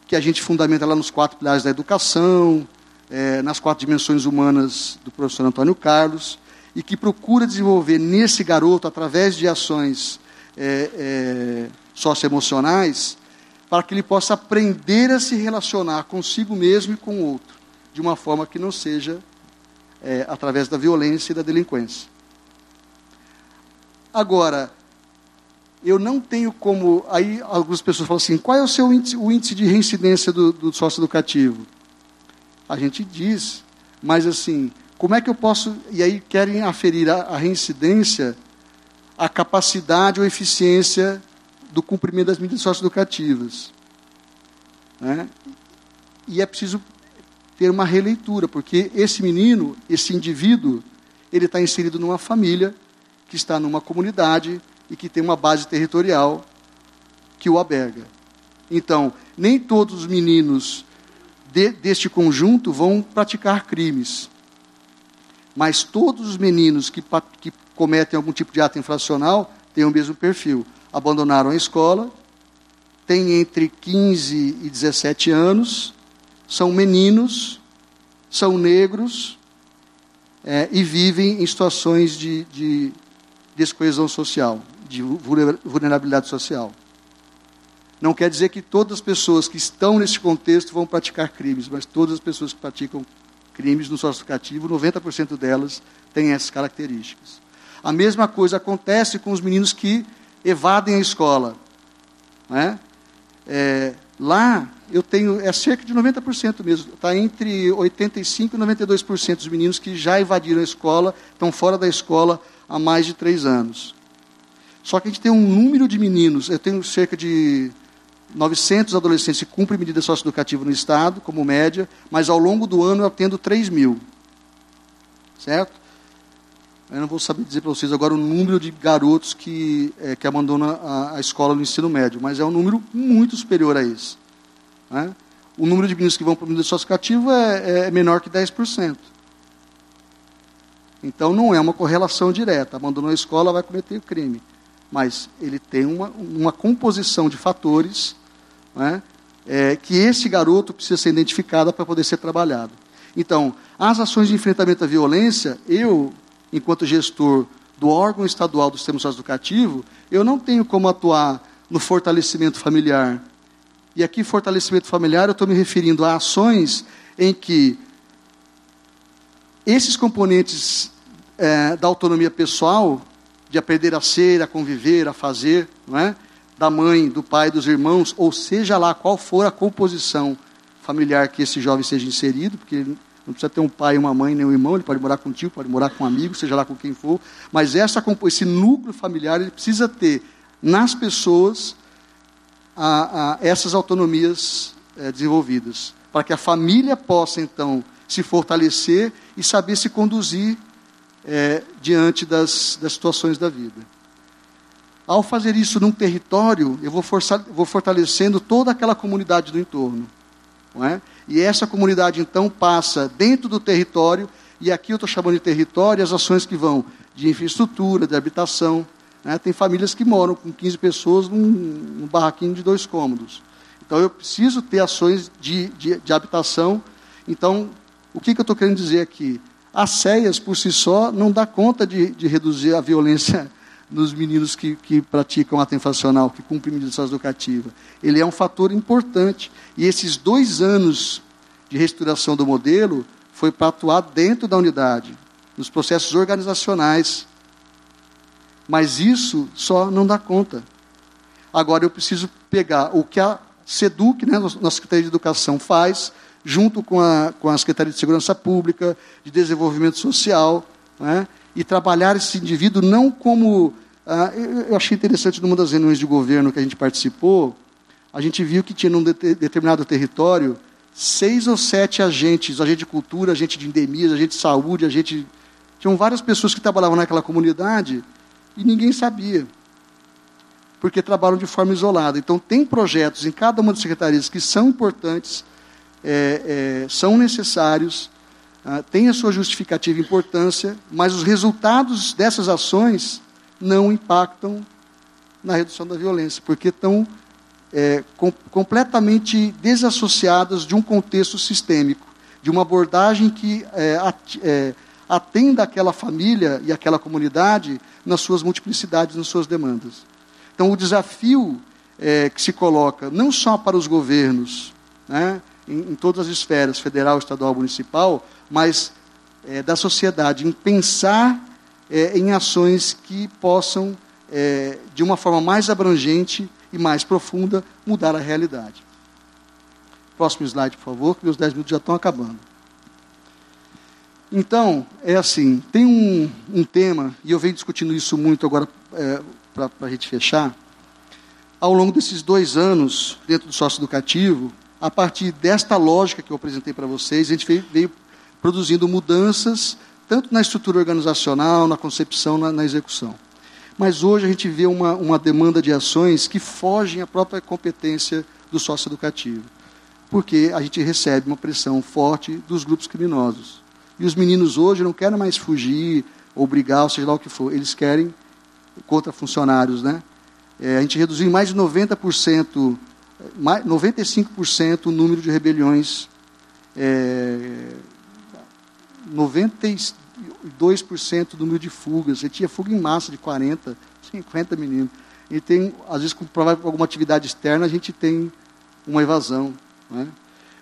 que a gente fundamenta lá nos quatro pilares da educação, é, nas quatro dimensões humanas do professor Antônio Carlos, e que procura desenvolver nesse garoto, através de ações é, é, socioemocionais, para que ele possa aprender a se relacionar consigo mesmo e com o outro, de uma forma que não seja é, através da violência e da delinquência. Agora, eu não tenho como. Aí algumas pessoas falam assim: qual é o seu índice, o índice de reincidência do, do sócio educativo? A gente diz, mas assim, como é que eu posso. E aí querem aferir a, a reincidência, a capacidade ou eficiência do cumprimento das medidas socioeducativas. Né? E é preciso ter uma releitura, porque esse menino, esse indivíduo, ele está inserido numa família, que está numa comunidade e que tem uma base territorial que o aberga. Então, nem todos os meninos de, deste conjunto vão praticar crimes. Mas todos os meninos que, que cometem algum tipo de ato infracional têm o mesmo perfil abandonaram a escola, têm entre 15 e 17 anos, são meninos, são negros é, e vivem em situações de, de descoesão social, de vulnerabilidade social. Não quer dizer que todas as pessoas que estão nesse contexto vão praticar crimes, mas todas as pessoas que praticam crimes no sócio educativo, 90% delas têm essas características. A mesma coisa acontece com os meninos que evadem a escola. Né? É, lá eu tenho, é cerca de 90% mesmo, está entre 85% e 92% dos meninos que já evadiram a escola, estão fora da escola há mais de três anos. Só que a gente tem um número de meninos, eu tenho cerca de 900 adolescentes que cumprem medida socioeducativa no Estado, como média, mas ao longo do ano eu atendo 3 mil. Certo? Eu não vou saber dizer para vocês agora o número de garotos que, é, que abandonam a, a, escola no ensino médio, mas é um número muito superior a isso. Né? O número de meninos que vão para o medida socioeducativa é, é menor que 10%. Então não é uma correlação direta. Abandonou a escola, vai cometer crime. Mas ele tem uma, uma composição de fatores né, é, que esse garoto precisa ser identificado para poder ser trabalhado. Então, as ações de enfrentamento à violência, eu enquanto gestor do órgão estadual do sistema socioeducativo, eu não tenho como atuar no fortalecimento familiar. E aqui, fortalecimento familiar, eu estou me referindo a ações em que esses componentes é, da autonomia pessoal de aprender a ser, a conviver, a fazer, não é? da mãe, do pai, dos irmãos, ou seja lá qual for a composição familiar que esse jovem seja inserido, porque não precisa ter um pai, uma mãe, nem um irmão, ele pode morar com tio, pode morar com um amigo, seja lá com quem for, mas essa, esse núcleo familiar ele precisa ter nas pessoas a, a essas autonomias é, desenvolvidas, para que a família possa então se fortalecer e saber se conduzir é, diante das, das situações da vida. Ao fazer isso num território, eu vou, forçar, vou fortalecendo toda aquela comunidade do entorno. É? E essa comunidade, então, passa dentro do território, e aqui eu estou chamando de território as ações que vão de infraestrutura, de habitação. Né? Tem famílias que moram com 15 pessoas num, num barraquinho de dois cômodos. Então, eu preciso ter ações de, de, de habitação. Então, o que, que eu estou querendo dizer aqui? As ceias, por si só, não dá conta de, de reduzir a violência *laughs* nos meninos que, que praticam ato infracional, que cumprem medida educativa. Ele é um fator importante. E esses dois anos de reestruturação do modelo foi para atuar dentro da unidade, nos processos organizacionais. Mas isso só não dá conta. Agora eu preciso pegar o que a SEDUC, né, nossa Secretaria de Educação, faz, junto com a, com a Secretaria de Segurança Pública, de Desenvolvimento Social, né, e trabalhar esse indivíduo não como. Ah, eu achei interessante numa das reuniões de governo que a gente participou, a gente viu que tinha num determinado território seis ou sete agentes, agente de cultura, agente de endemias, agente de saúde, agente. Tinham várias pessoas que trabalhavam naquela comunidade e ninguém sabia. Porque trabalham de forma isolada. Então, tem projetos em cada uma das secretarias que são importantes é, é, são necessários, ah, têm a sua justificativa importância, mas os resultados dessas ações não impactam na redução da violência, porque estão é, com, completamente desassociadas de um contexto sistêmico, de uma abordagem que é, é, atenda aquela família e aquela comunidade nas suas multiplicidades, nas suas demandas. Então, o desafio é, que se coloca, não só para os governos, né, em, em todas as esferas, federal, estadual, municipal, mas é, da sociedade, em pensar é, em ações que possam, é, de uma forma mais abrangente e mais profunda, mudar a realidade. Próximo slide, por favor, que meus 10 minutos já estão acabando. Então, é assim, tem um, um tema, e eu venho discutindo isso muito agora é, para a gente fechar. Ao longo desses dois anos, dentro do sócio educativo, a partir desta lógica que eu apresentei para vocês, a gente veio, produzindo mudanças, tanto na estrutura organizacional, na concepção, na, na execução. Mas hoje a gente vê uma, uma demanda de ações que fogem à própria competência do sócio educativo. Porque a gente recebe uma pressão forte dos grupos criminosos. E os meninos hoje não querem mais fugir, ou brigar, ou seja lá o que for. Eles querem contra funcionários, né? É, a gente reduziu em mais de 90% 95% o número de rebeliões, é, 92% o número de fugas. Você tinha fuga em massa de 40, 50 meninos. E tem, às vezes, com alguma atividade externa, a gente tem uma evasão. Né?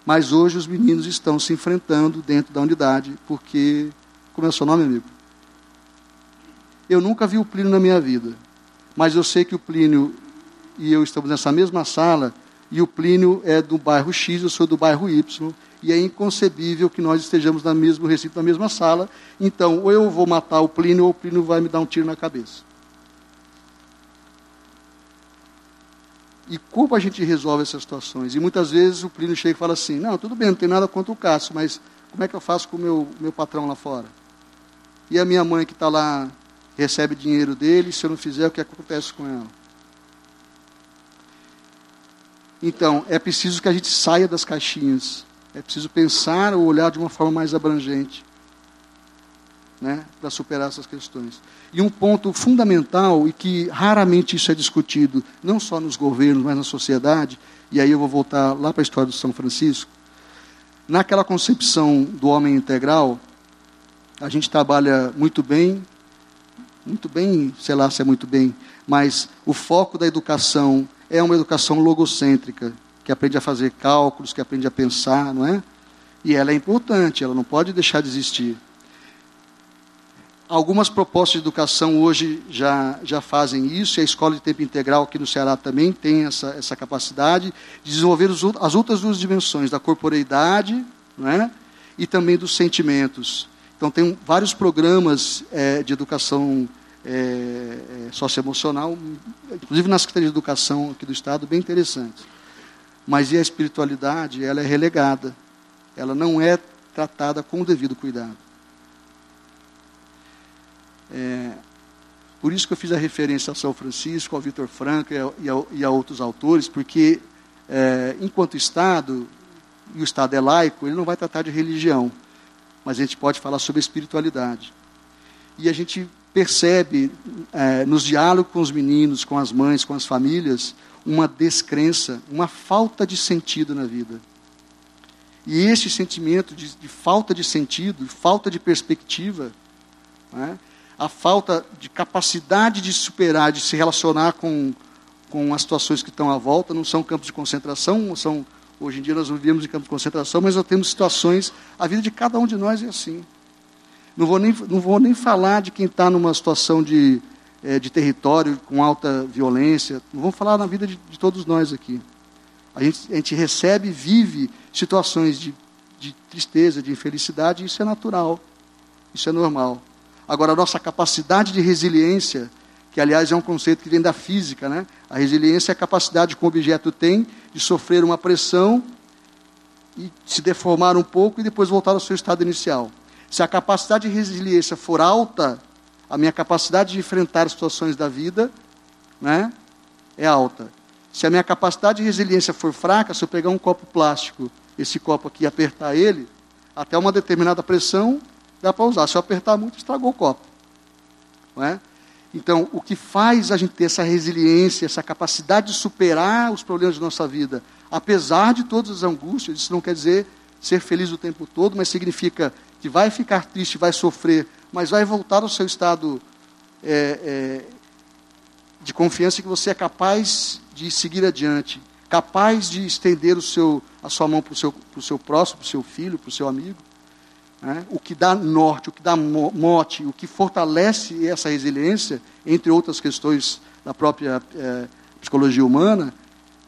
Mas hoje os meninos estão se enfrentando dentro da unidade, porque. Como é o seu nome, amigo? Eu nunca vi o Plínio na minha vida, mas eu sei que o Plínio e eu estamos nessa mesma sala e o Plínio é do bairro X, eu sou do bairro Y, e é inconcebível que nós estejamos no mesmo recinto, na mesma sala. Então, ou eu vou matar o Plínio, ou o Plínio vai me dar um tiro na cabeça. E como a gente resolve essas situações? E muitas vezes o Plínio chega e fala assim: Não, tudo bem, não tem nada contra o Cássio, mas como é que eu faço com o meu, meu patrão lá fora? E a minha mãe que está lá recebe dinheiro dele, se eu não fizer, o que acontece com ela? Então, é preciso que a gente saia das caixinhas. É preciso pensar ou olhar de uma forma mais abrangente. Né, para superar essas questões. E um ponto fundamental, e que raramente isso é discutido, não só nos governos, mas na sociedade, e aí eu vou voltar lá para a história do São Francisco, naquela concepção do homem integral, a gente trabalha muito bem, muito bem, sei lá se é muito bem, mas o foco da educação é uma educação logocêntrica, que aprende a fazer cálculos, que aprende a pensar, não é? E ela é importante, ela não pode deixar de existir. Algumas propostas de educação hoje já, já fazem isso, e a escola de tempo integral aqui no Ceará também tem essa, essa capacidade de desenvolver os, as outras duas dimensões, da corporeidade né, e também dos sentimentos. Então, tem vários programas é, de educação é, é, socioemocional, inclusive na Secretaria de Educação aqui do Estado, bem interessantes. Mas e a espiritualidade, ela é relegada. Ela não é tratada com o devido cuidado. É, por isso que eu fiz a referência a São Francisco, ao Vitor Franco e a, e, a, e a, outros autores, porque é, enquanto Estado, e o Estado é laico, ele não vai tratar de religião, mas a gente pode falar sobre espiritualidade. E a gente percebe é, nos diálogos com os meninos, com as mães, com as famílias, uma descrença, uma falta de sentido na vida. E esse sentimento de, de falta de sentido, falta de perspectiva, né, a falta de capacidade de superar, de se relacionar com, com as situações que estão à volta, não são campos de concentração, são hoje em dia nós não vivemos em campos de concentração, mas nós temos situações, a vida de cada um de nós é assim. Não vou nem, não vou nem falar de quem está numa situação de, é, de território com alta violência, não vamos falar na vida de, de todos nós aqui. A gente, a gente recebe, vive situações de, de tristeza, de infelicidade, e isso é natural, isso é normal. Agora, a nossa capacidade de resiliência, que aliás é um conceito que vem da física, né? A resiliência é a capacidade que o objeto tem de sofrer uma pressão e se deformar um pouco e depois voltar ao seu estado inicial. Se a capacidade de resiliência for alta, a minha capacidade de enfrentar as situações da vida né, é alta. Se a minha capacidade de resiliência for fraca, se eu pegar um copo plástico, esse copo aqui apertar ele, até uma determinada pressão, dá para usar. Se eu apertar muito, estragou o copo. Não é? Então, o que faz a gente ter essa resiliência, essa capacidade de superar os problemas de nossa vida, apesar de todas as angústias, isso não quer dizer ser feliz o tempo todo, mas significa que vai ficar triste, vai sofrer, mas vai voltar ao seu estado é, é, de confiança que você é capaz de seguir adiante, capaz de estender o seu, a sua mão para o seu, seu próximo, para o seu filho, para o seu amigo. Né? O que dá norte, o que dá mote, o que fortalece essa resiliência, entre outras questões da própria é, psicologia humana,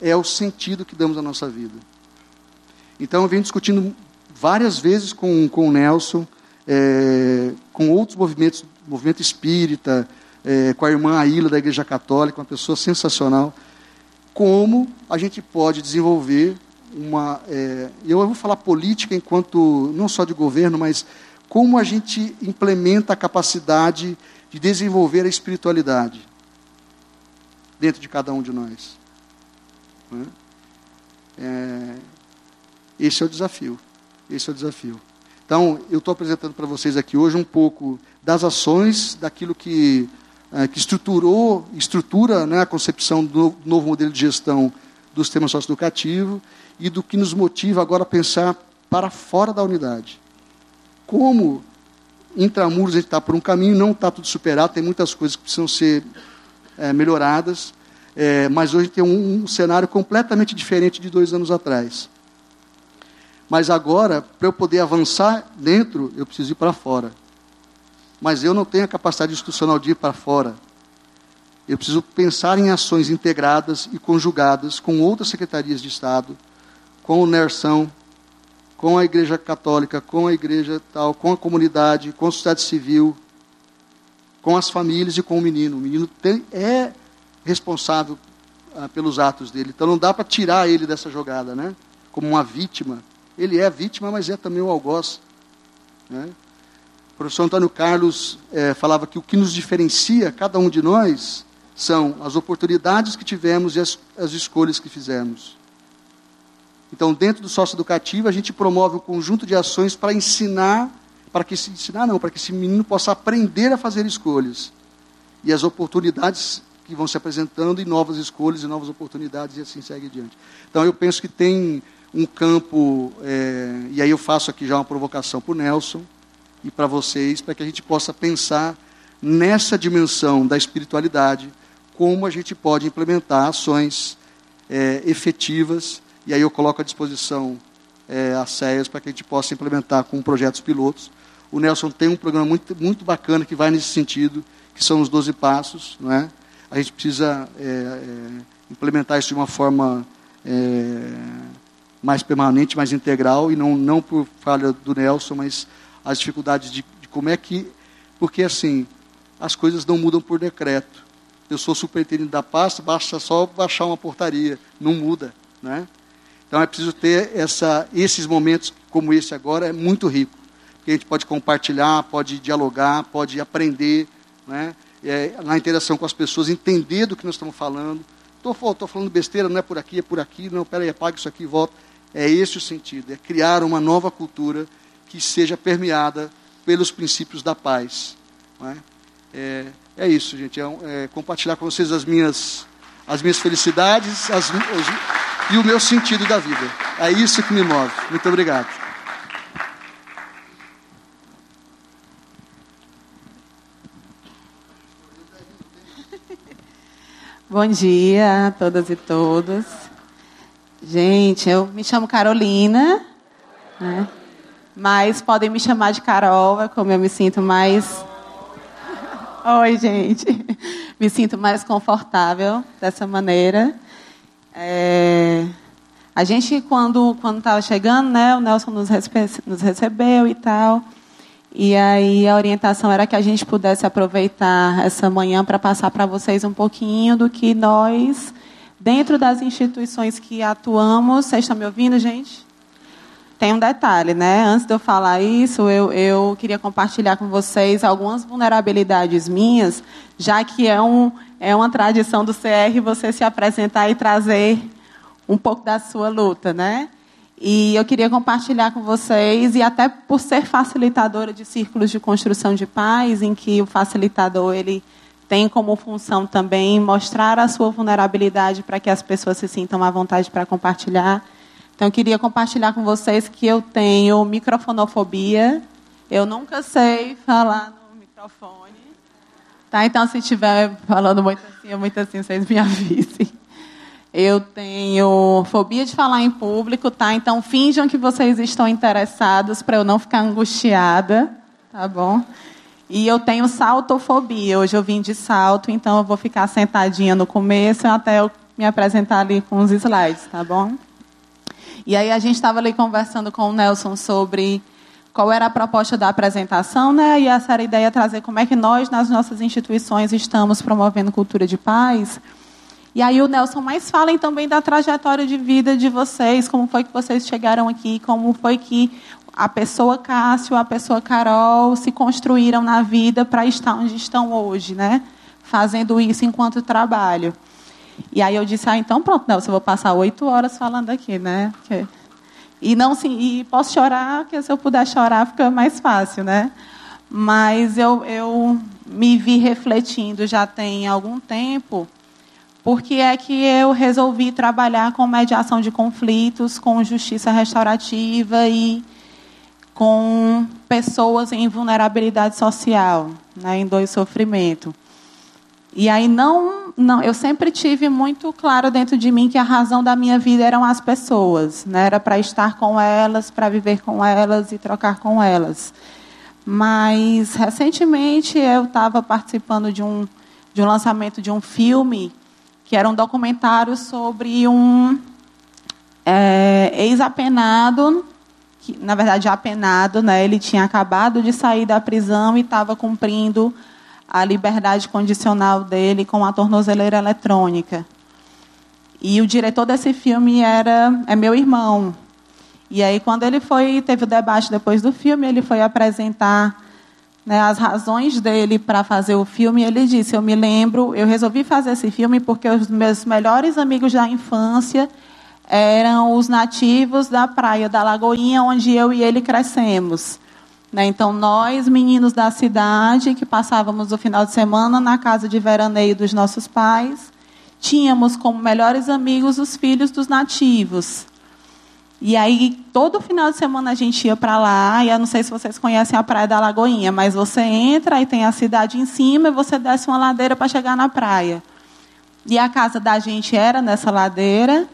é o sentido que damos à nossa vida. Então, eu venho discutindo várias vezes com, com o Nelson, é, com outros movimentos, movimento espírita, é, com a irmã Aila da Igreja Católica, uma pessoa sensacional, como a gente pode desenvolver uma. É, eu vou falar política enquanto, não só de governo, mas como a gente implementa a capacidade de desenvolver a espiritualidade dentro de cada um de nós. Né? É, esse é o desafio. Esse é o desafio. Então, eu estou apresentando para vocês aqui hoje um pouco das ações, daquilo que, é, que estruturou, estrutura né, a concepção do novo modelo de gestão do sistema socioeducativo e do que nos motiva agora a pensar para fora da unidade. Como intramuros a gente está por um caminho, não está tudo superado, tem muitas coisas que precisam ser é, melhoradas, é, mas hoje tem um, um cenário completamente diferente de dois anos atrás. Mas agora, para eu poder avançar dentro, eu preciso ir para fora. Mas eu não tenho a capacidade institucional de ir para fora. Eu preciso pensar em ações integradas e conjugadas com outras secretarias de Estado, com o NERSão, com a Igreja Católica, com a Igreja tal, com a comunidade, com a sociedade civil, com as famílias e com o menino. O menino tem, é responsável ah, pelos atos dele. Então não dá para tirar ele dessa jogada, né? Como uma vítima. Ele é vítima, mas é também o algoz. Né? O professor Antônio Carlos é, falava que o que nos diferencia, cada um de nós, são as oportunidades que tivemos e as, as escolhas que fizemos. Então, dentro do sócio educativo, a gente promove um conjunto de ações para ensinar, para que se ensinar não, para que esse menino possa aprender a fazer escolhas. E as oportunidades que vão se apresentando e novas escolhas e novas oportunidades e assim segue adiante. Então, eu penso que tem um campo, é, e aí eu faço aqui já uma provocação para o Nelson e para vocês, para que a gente possa pensar nessa dimensão da espiritualidade, como a gente pode implementar ações é, efetivas e aí eu coloco à disposição é, as CEAs para que a gente possa implementar com projetos pilotos, O Nelson tem um programa muito, muito bacana que vai nesse sentido, que são os 12 passos. Não é? A gente precisa é, é, implementar isso de uma forma é, mais permanente, mais integral, e não, não por falha do Nelson, mas as dificuldades de, de como é que. Porque, assim, as coisas não mudam por decreto. Eu sou superintendente da pasta, basta só baixar uma portaria, não muda. Né? Então é preciso ter essa, esses momentos como esse agora, é muito rico. Porque a gente pode compartilhar, pode dialogar, pode aprender, né? É, na interação com as pessoas, entender do que nós estamos falando. Estou falando besteira, não é por aqui, é por aqui, não, peraí, apaga isso aqui e volta. É esse o sentido, é criar uma nova cultura que seja permeada pelos princípios da paz. É? é? É, isso, gente, é, é, compartilhar com vocês as minhas, as minhas felicidades as, os, e o meu sentido da vida. É isso que me move. Muito obrigado. Bom dia a todas e todos. Gente, eu me chamo Carolina, né? mas podem me chamar de Carol, é como eu me sinto mais. Oi, gente. *laughs* Me sinto mais confortável dessa maneira. É... A gente, quando estava chegando, né, o Nelson nos, nos recebeu e tal. E aí a orientação era que a gente pudesse aproveitar essa manhã para passar para vocês um pouquinho do que nós, dentro das instituições que atuamos, vocês estão me ouvindo, gente? Tem um detalhe, né? Antes de eu falar isso, eu, eu queria compartilhar com vocês algumas vulnerabilidades minhas, já que é, um, é uma tradição do CR você se apresentar e trazer um pouco da sua luta, né? E eu queria compartilhar com vocês, e até por ser facilitadora de círculos de construção de paz, em que o facilitador ele tem como função também mostrar a sua vulnerabilidade para que as pessoas se sintam à vontade para compartilhar. Então, eu queria compartilhar com vocês que eu tenho microfonofobia. Eu nunca sei falar no microfone. Tá? Então, se estiver falando muito assim, muito assim, vocês me *laughs* avisem. Eu tenho fobia de falar em público, tá? Então finjam que vocês estão interessados para eu não ficar angustiada, tá bom? E eu tenho saltofobia. Hoje eu vim de salto, então eu vou ficar sentadinha no começo até eu me apresentar ali com os slides, tá bom? E aí a gente estava ali conversando com o Nelson sobre qual era a proposta da apresentação, né? E essa era a ideia trazer como é que nós nas nossas instituições estamos promovendo cultura de paz. E aí o Nelson mais falem também da trajetória de vida de vocês, como foi que vocês chegaram aqui, como foi que a pessoa Cássio, a pessoa Carol se construíram na vida para estar onde estão hoje, né? Fazendo isso enquanto trabalho. E aí eu disse, ah, então pronto, Nelson, eu vou passar oito horas falando aqui, né? E não sim, e posso chorar, porque se eu puder chorar fica mais fácil, né? Mas eu, eu me vi refletindo já tem algum tempo porque é que eu resolvi trabalhar com mediação de conflitos, com justiça restaurativa e com pessoas em vulnerabilidade social, né, em dor e sofrimento. E aí não, não, eu sempre tive muito claro dentro de mim que a razão da minha vida eram as pessoas, né? Era para estar com elas, para viver com elas e trocar com elas. Mas recentemente eu estava participando de um de um lançamento de um filme que era um documentário sobre um é, ex-apenado, que na verdade apenado, né? Ele tinha acabado de sair da prisão e estava cumprindo a liberdade condicional dele com a tornozeleira eletrônica. E o diretor desse filme era é meu irmão. E aí quando ele foi teve o debate depois do filme, ele foi apresentar né, as razões dele para fazer o filme, ele disse: Eu me lembro, eu resolvi fazer esse filme porque os meus melhores amigos da infância eram os nativos da praia da Lagoinha, onde eu e ele crescemos. Né, então, nós, meninos da cidade, que passávamos o final de semana na casa de veraneio dos nossos pais, tínhamos como melhores amigos os filhos dos nativos. E aí, todo final de semana a gente ia para lá, e eu não sei se vocês conhecem a Praia da Lagoinha, mas você entra e tem a cidade em cima e você desce uma ladeira para chegar na praia. E a casa da gente era nessa ladeira,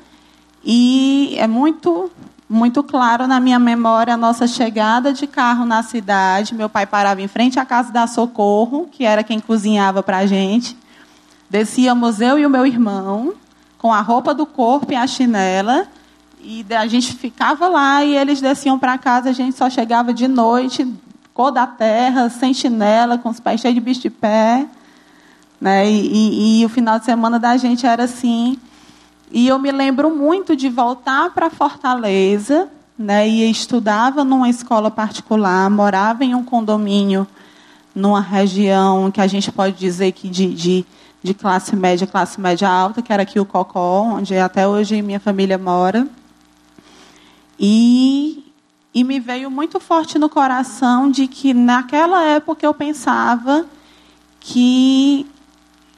e é muito muito claro na minha memória a nossa chegada de carro na cidade. Meu pai parava em frente à casa da Socorro, que era quem cozinhava para a gente. Descíamos eu e o meu irmão, com a roupa do corpo e a chinela, e a gente ficava lá e eles desciam para casa. A gente só chegava de noite, cor da terra, sem chinela, com os pés cheios de bicho de pé. Né? E, e, e o final de semana da gente era assim. E eu me lembro muito de voltar para Fortaleza, né, e estudava numa escola particular, morava em um condomínio, numa região que a gente pode dizer que de, de, de classe média, classe média alta, que era aqui o Cocó, onde até hoje minha família mora. E, e me veio muito forte no coração de que naquela época eu pensava que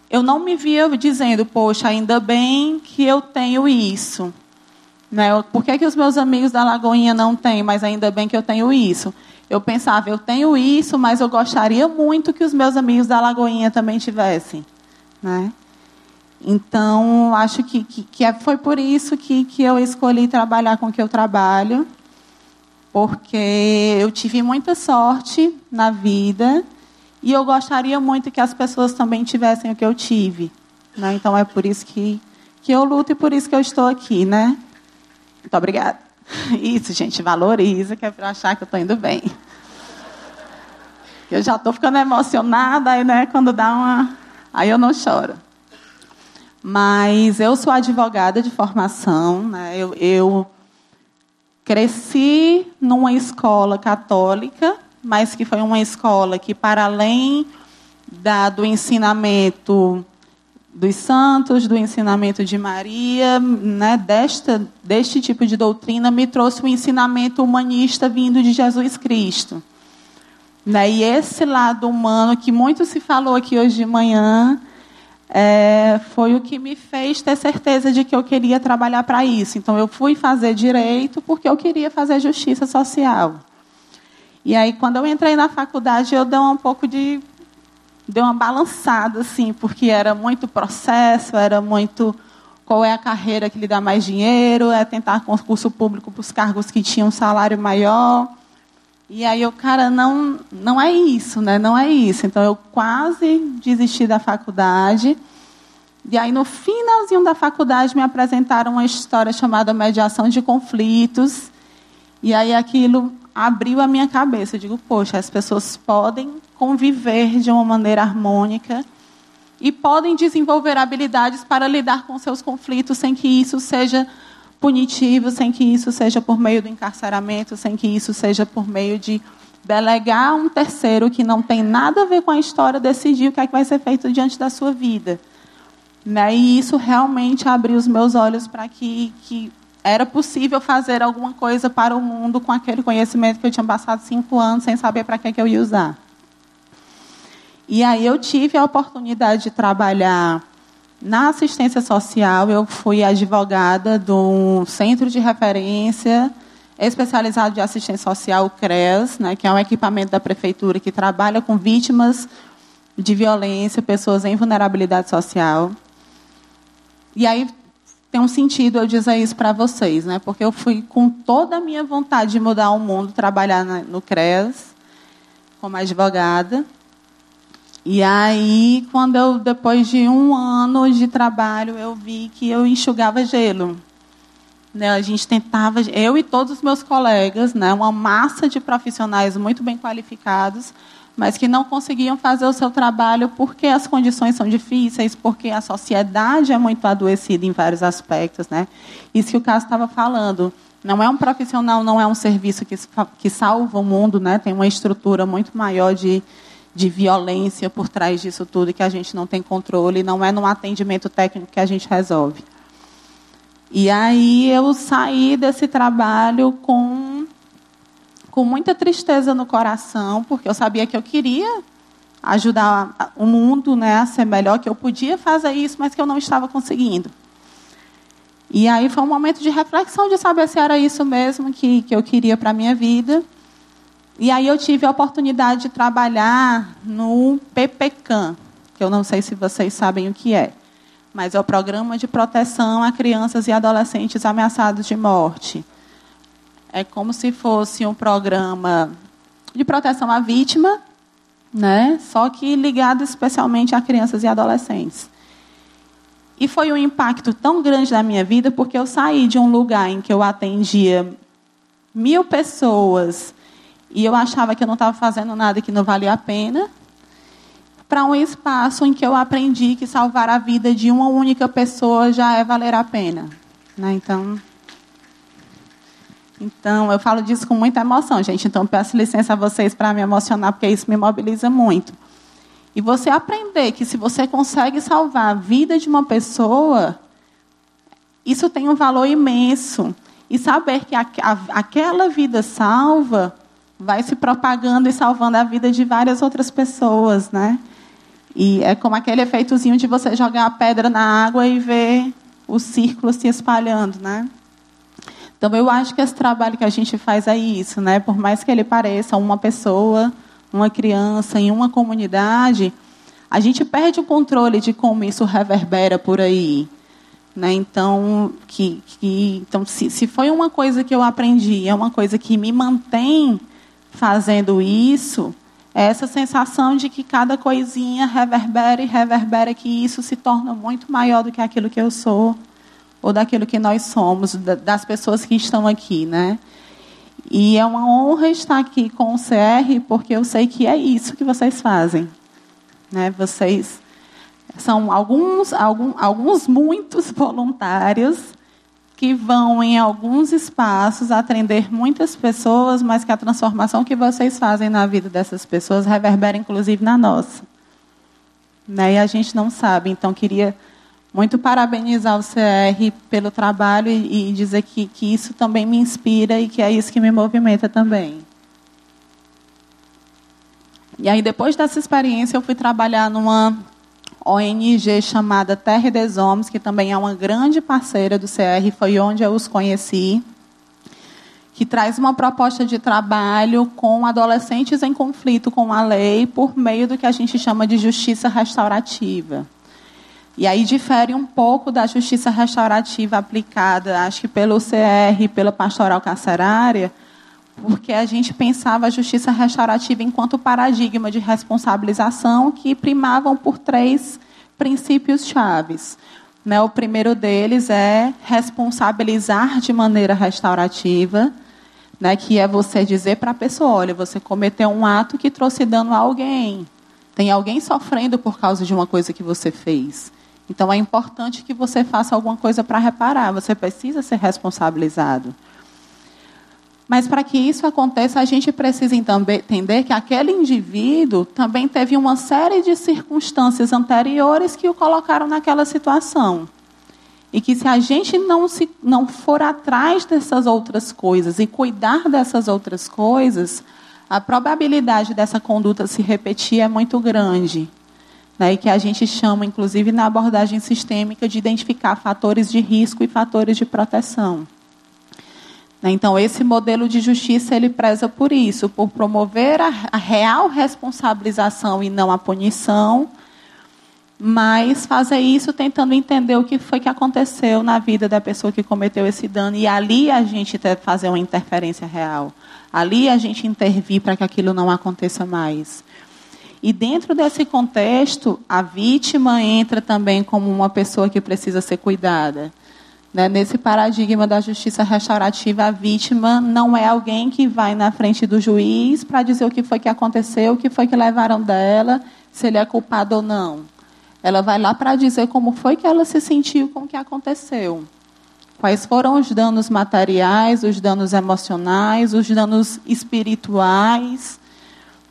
eu não me via dizendo, poxa, ainda bem que eu tenho isso. Né? Por que, que os meus amigos da Lagoinha não têm, mas ainda bem que eu tenho isso? Eu pensava, eu tenho isso, mas eu gostaria muito que os meus amigos da Lagoinha também tivessem. Né? Então, acho que, que, que é, foi por isso que, que eu escolhi trabalhar com o que eu trabalho, porque eu tive muita sorte na vida e eu gostaria muito que as pessoas também tivessem o que eu tive. Né? Então é por isso que, que eu luto e por isso que eu estou aqui, né? Muito obrigada. *laughs* Isso, gente, valoriza, que é para achar que eu estou indo bem. Eu já estou ficando emocionada, aí, né, quando dá uma. Aí eu não choro. Mas eu sou advogada de formação, né? eu, eu cresci numa escola católica, mas que foi uma escola que, para além da, do ensinamento dos santos, do ensinamento de Maria, né, desta, deste tipo de doutrina, me trouxe o um ensinamento humanista vindo de Jesus Cristo. Né, e esse lado humano, que muito se falou aqui hoje de manhã, é, foi o que me fez ter certeza de que eu queria trabalhar para isso. Então, eu fui fazer direito porque eu queria fazer justiça social. E aí, quando eu entrei na faculdade, eu dei um pouco de. Deu uma balançada, assim, porque era muito processo, era muito. Qual é a carreira que lhe dá mais dinheiro? É tentar concurso público para os cargos que tinham um salário maior. E aí eu, cara, não, não é isso, né? Não é isso. Então eu quase desisti da faculdade. E aí no finalzinho da faculdade me apresentaram uma história chamada mediação de conflitos. E aí aquilo abriu a minha cabeça. Eu digo, poxa, as pessoas podem conviver de uma maneira harmônica e podem desenvolver habilidades para lidar com seus conflitos sem que isso seja punitivo, sem que isso seja por meio do encarceramento, sem que isso seja por meio de delegar um terceiro que não tem nada a ver com a história decidir o que é que vai ser feito diante da sua vida. Né? E isso realmente abriu os meus olhos para que, que era possível fazer alguma coisa para o mundo com aquele conhecimento que eu tinha passado cinco anos sem saber para que, que eu ia usar. E aí eu tive a oportunidade de trabalhar na assistência social. Eu fui advogada do Centro de Referência Especializado de Assistência Social, o CREAS, né, que é um equipamento da prefeitura que trabalha com vítimas de violência, pessoas em vulnerabilidade social. E aí tem um sentido eu dizer isso para vocês, né? Porque eu fui com toda a minha vontade de mudar o mundo, trabalhar no CRES como advogada. E aí, quando eu, depois de um ano de trabalho, eu vi que eu enxugava gelo. Né? A gente tentava, eu e todos os meus colegas, né? uma massa de profissionais muito bem qualificados, mas que não conseguiam fazer o seu trabalho porque as condições são difíceis, porque a sociedade é muito adoecida em vários aspectos, né? Isso que o caso estava falando. Não é um profissional, não é um serviço que, que salva o mundo, né? Tem uma estrutura muito maior de, de violência por trás disso tudo que a gente não tem controle, não é num atendimento técnico que a gente resolve. E aí eu saí desse trabalho com com muita tristeza no coração, porque eu sabia que eu queria ajudar o mundo né, a ser melhor, que eu podia fazer isso, mas que eu não estava conseguindo. E aí foi um momento de reflexão de saber se era isso mesmo que, que eu queria para a minha vida. E aí eu tive a oportunidade de trabalhar no PPCAM, que eu não sei se vocês sabem o que é, mas é o Programa de Proteção a Crianças e Adolescentes Ameaçados de Morte é como se fosse um programa de proteção à vítima, né? Só que ligado especialmente a crianças e adolescentes. E foi um impacto tão grande na minha vida porque eu saí de um lugar em que eu atendia mil pessoas e eu achava que eu não estava fazendo nada que não valia a pena, para um espaço em que eu aprendi que salvar a vida de uma única pessoa já é valer a pena. Né? Então, então, eu falo disso com muita emoção, gente. Então, peço licença a vocês para me emocionar, porque isso me mobiliza muito. E você aprender que se você consegue salvar a vida de uma pessoa, isso tem um valor imenso. E saber que a, a, aquela vida salva vai se propagando e salvando a vida de várias outras pessoas, né? E é como aquele efeitozinho de você jogar a pedra na água e ver o círculo se espalhando, né? Então eu acho que esse trabalho que a gente faz é isso, né? Por mais que ele pareça uma pessoa, uma criança em uma comunidade, a gente perde o controle de como isso reverbera por aí. Né? Então, que, que, então se, se foi uma coisa que eu aprendi, é uma coisa que me mantém fazendo isso, é essa sensação de que cada coisinha reverbera e reverbera, que isso se torna muito maior do que aquilo que eu sou ou daquilo que nós somos, das pessoas que estão aqui, né? E é uma honra estar aqui com o CR, porque eu sei que é isso que vocês fazem. Né? Vocês são alguns, alguns, alguns muitos *laughs* voluntários que vão em alguns espaços atender muitas pessoas, mas que a transformação que vocês fazem na vida dessas pessoas reverbera inclusive na nossa. Né? E a gente não sabe, então queria muito parabenizar o CR pelo trabalho e, e dizer que, que isso também me inspira e que é isso que me movimenta também. E aí, depois dessa experiência, eu fui trabalhar numa ONG chamada Terra des Homens, que também é uma grande parceira do CR, foi onde eu os conheci, que traz uma proposta de trabalho com adolescentes em conflito com a lei por meio do que a gente chama de justiça restaurativa. E aí difere um pouco da justiça restaurativa aplicada, acho que pelo CR, pela pastoral carcerária, porque a gente pensava a justiça restaurativa enquanto paradigma de responsabilização que primavam por três princípios chaves. Né, o primeiro deles é responsabilizar de maneira restaurativa, né, que é você dizer para a pessoa: olha, você cometeu um ato que trouxe dano a alguém. Tem alguém sofrendo por causa de uma coisa que você fez. Então é importante que você faça alguma coisa para reparar. Você precisa ser responsabilizado. Mas para que isso aconteça, a gente precisa entender que aquele indivíduo também teve uma série de circunstâncias anteriores que o colocaram naquela situação. E que se a gente não, se, não for atrás dessas outras coisas e cuidar dessas outras coisas, a probabilidade dessa conduta se repetir é muito grande né, e que a gente chama, inclusive na abordagem sistêmica, de identificar fatores de risco e fatores de proteção. Né, então, esse modelo de justiça ele preza por isso, por promover a, a real responsabilização e não a punição, mas fazer isso tentando entender o que foi que aconteceu na vida da pessoa que cometeu esse dano e ali a gente fazer uma interferência real, ali a gente intervir para que aquilo não aconteça mais. E dentro desse contexto, a vítima entra também como uma pessoa que precisa ser cuidada. Né? Nesse paradigma da justiça restaurativa, a vítima não é alguém que vai na frente do juiz para dizer o que foi que aconteceu, o que foi que levaram dela, se ele é culpado ou não. Ela vai lá para dizer como foi que ela se sentiu com o que aconteceu. Quais foram os danos materiais, os danos emocionais, os danos espirituais,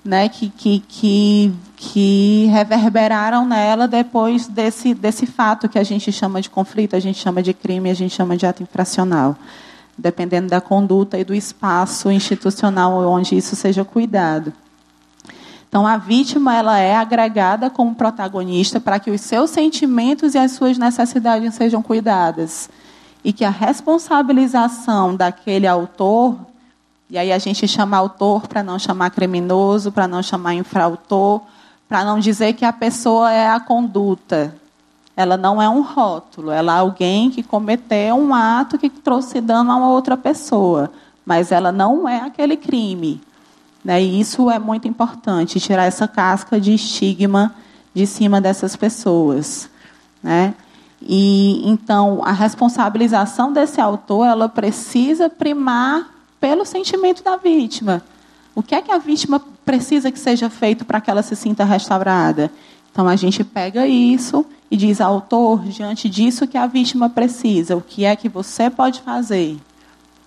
né, que, que, que, que reverberaram nela depois desse, desse fato que a gente chama de conflito, a gente chama de crime, a gente chama de ato infracional, dependendo da conduta e do espaço institucional onde isso seja cuidado. Então, a vítima ela é agregada como protagonista para que os seus sentimentos e as suas necessidades sejam cuidadas. E que a responsabilização daquele autor e aí a gente chama autor para não chamar criminoso, para não chamar infrautor, para não dizer que a pessoa é a conduta. Ela não é um rótulo, ela é alguém que cometeu um ato que trouxe dano a uma outra pessoa. mas ela não é aquele crime. Né? E isso é muito importante, tirar essa casca de estigma de cima dessas pessoas. Né? E então a responsabilização desse autor ela precisa primar pelo sentimento da vítima. O que é que a vítima precisa que seja feito para que ela se sinta restaurada? Então a gente pega isso e diz, autor, diante disso que a vítima precisa, o que é que você pode fazer?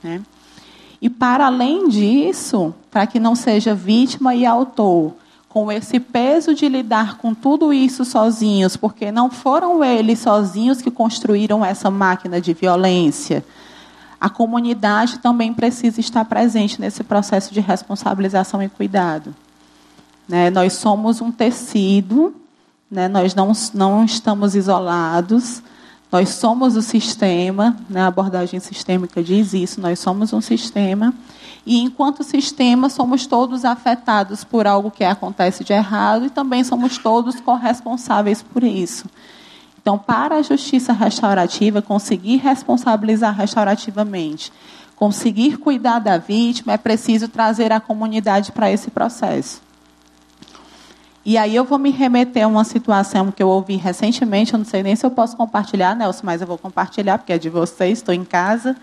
Né? E para além disso, para que não seja vítima e autor, com esse peso de lidar com tudo isso sozinhos, porque não foram eles sozinhos que construíram essa máquina de violência. A comunidade também precisa estar presente nesse processo de responsabilização e cuidado. Né? Nós somos um tecido, né? nós não, não estamos isolados, nós somos o sistema, né? a abordagem sistêmica diz isso, nós somos um sistema. E enquanto sistema, somos todos afetados por algo que acontece de errado e também somos todos corresponsáveis por isso. Então, para a justiça restaurativa, conseguir responsabilizar restaurativamente, conseguir cuidar da vítima, é preciso trazer a comunidade para esse processo. E aí eu vou me remeter a uma situação que eu ouvi recentemente, eu não sei nem se eu posso compartilhar, Nelson, mas eu vou compartilhar, porque é de vocês, estou em casa.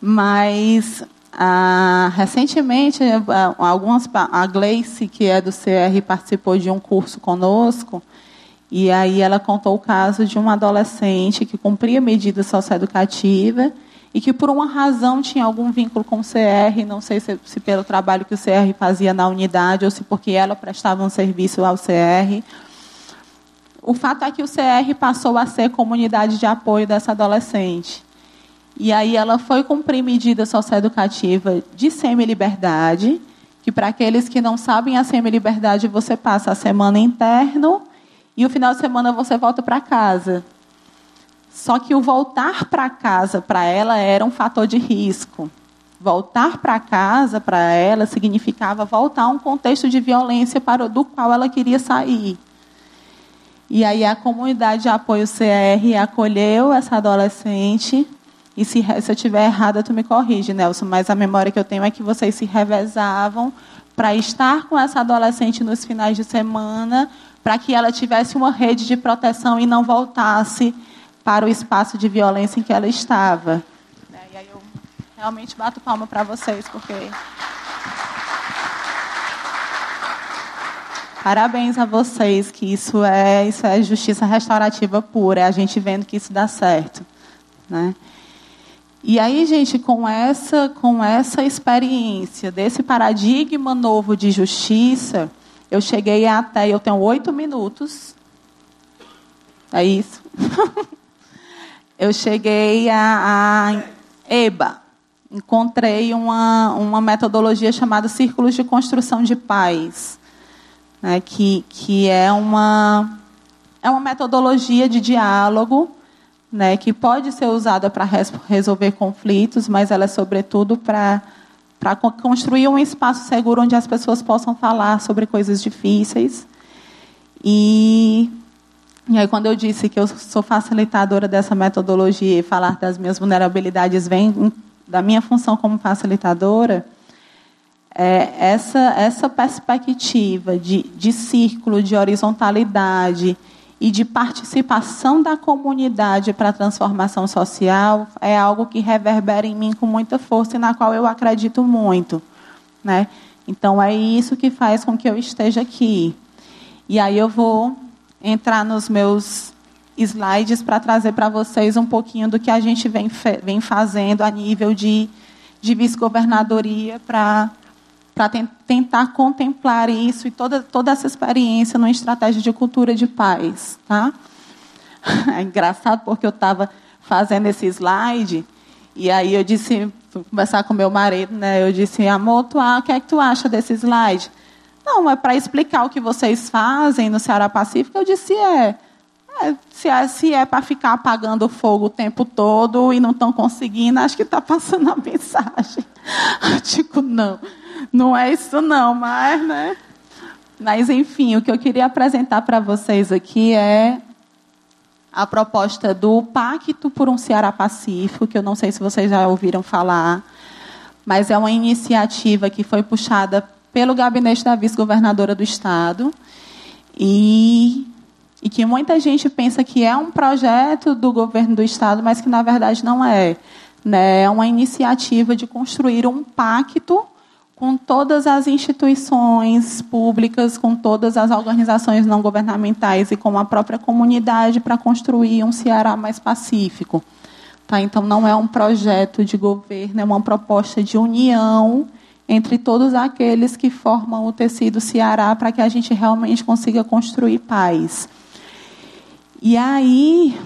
Mas ah, recentemente, ah, algumas, a Gleice, que é do CR, participou de um curso conosco, e aí ela contou o caso de uma adolescente que cumpria medida socioeducativa e que, por uma razão, tinha algum vínculo com o CR, não sei se, se pelo trabalho que o CR fazia na unidade ou se porque ela prestava um serviço ao CR. O fato é que o CR passou a ser comunidade de apoio dessa adolescente. E aí ela foi cumprir medida socioeducativa de semi-liberdade, que para aqueles que não sabem, a semi-liberdade você passa a semana interno e o final de semana você volta para casa. Só que o voltar para casa para ela era um fator de risco. Voltar para casa para ela significava voltar a um contexto de violência para do qual ela queria sair. E aí a comunidade de apoio CR acolheu essa adolescente e se, se eu estiver errada, tu me corrige, Nelson, mas a memória que eu tenho é que vocês se revezavam para estar com essa adolescente nos finais de semana, para que ela tivesse uma rede de proteção e não voltasse para o espaço de violência em que ela estava. É, e aí eu realmente bato palma para vocês, porque. Parabéns a vocês, que isso é, isso é justiça restaurativa pura, é a gente vendo que isso dá certo. Né? E aí, gente, com essa, com essa experiência desse paradigma novo de justiça, eu cheguei até, eu tenho oito minutos. É isso. *laughs* eu cheguei a, a EBA. Encontrei uma, uma metodologia chamada Círculos de Construção de Paz, né, que, que é, uma, é uma metodologia de diálogo né, que pode ser usada para resolver conflitos, mas ela é sobretudo para para construir um espaço seguro onde as pessoas possam falar sobre coisas difíceis. E, e aí, quando eu disse que eu sou facilitadora dessa metodologia e falar das minhas vulnerabilidades vem da minha função como facilitadora, é, essa, essa perspectiva de, de círculo, de horizontalidade, e de participação da comunidade para a transformação social é algo que reverbera em mim com muita força e na qual eu acredito muito, né? Então é isso que faz com que eu esteja aqui. E aí eu vou entrar nos meus slides para trazer para vocês um pouquinho do que a gente vem, vem fazendo a nível de, de vice-governadoria para para tentar contemplar isso e toda, toda essa experiência numa estratégia de cultura de paz. Tá? *laughs* É engraçado porque eu estava fazendo esse slide e aí eu disse, conversar com meu marido, né? Eu disse, amor, tu, o que é que tu acha desse slide? Não, é para explicar o que vocês fazem no Ceará Pacífico. Eu disse, é. é se é, se é para ficar apagando fogo o tempo todo e não estão conseguindo, acho que está passando a *laughs* mensagem. Eu digo, não. Não é isso não, mas, né? Mas, enfim, o que eu queria apresentar para vocês aqui é a proposta do Pacto por um Ceará Pacífico, que eu não sei se vocês já ouviram falar. mas é uma iniciativa que foi puxada pelo gabinete da vice-governadora do Estado e, e que muita gente pensa que é um projeto do governo do Estado, mas que, na verdade, não é. Né? É uma iniciativa de construir um pacto com todas as instituições públicas, com todas as organizações não governamentais e com a própria comunidade para construir um Ceará mais pacífico. Tá? Então, não é um projeto de governo, é uma proposta de união entre todos aqueles que formam o tecido Ceará para que a gente realmente consiga construir paz. E aí,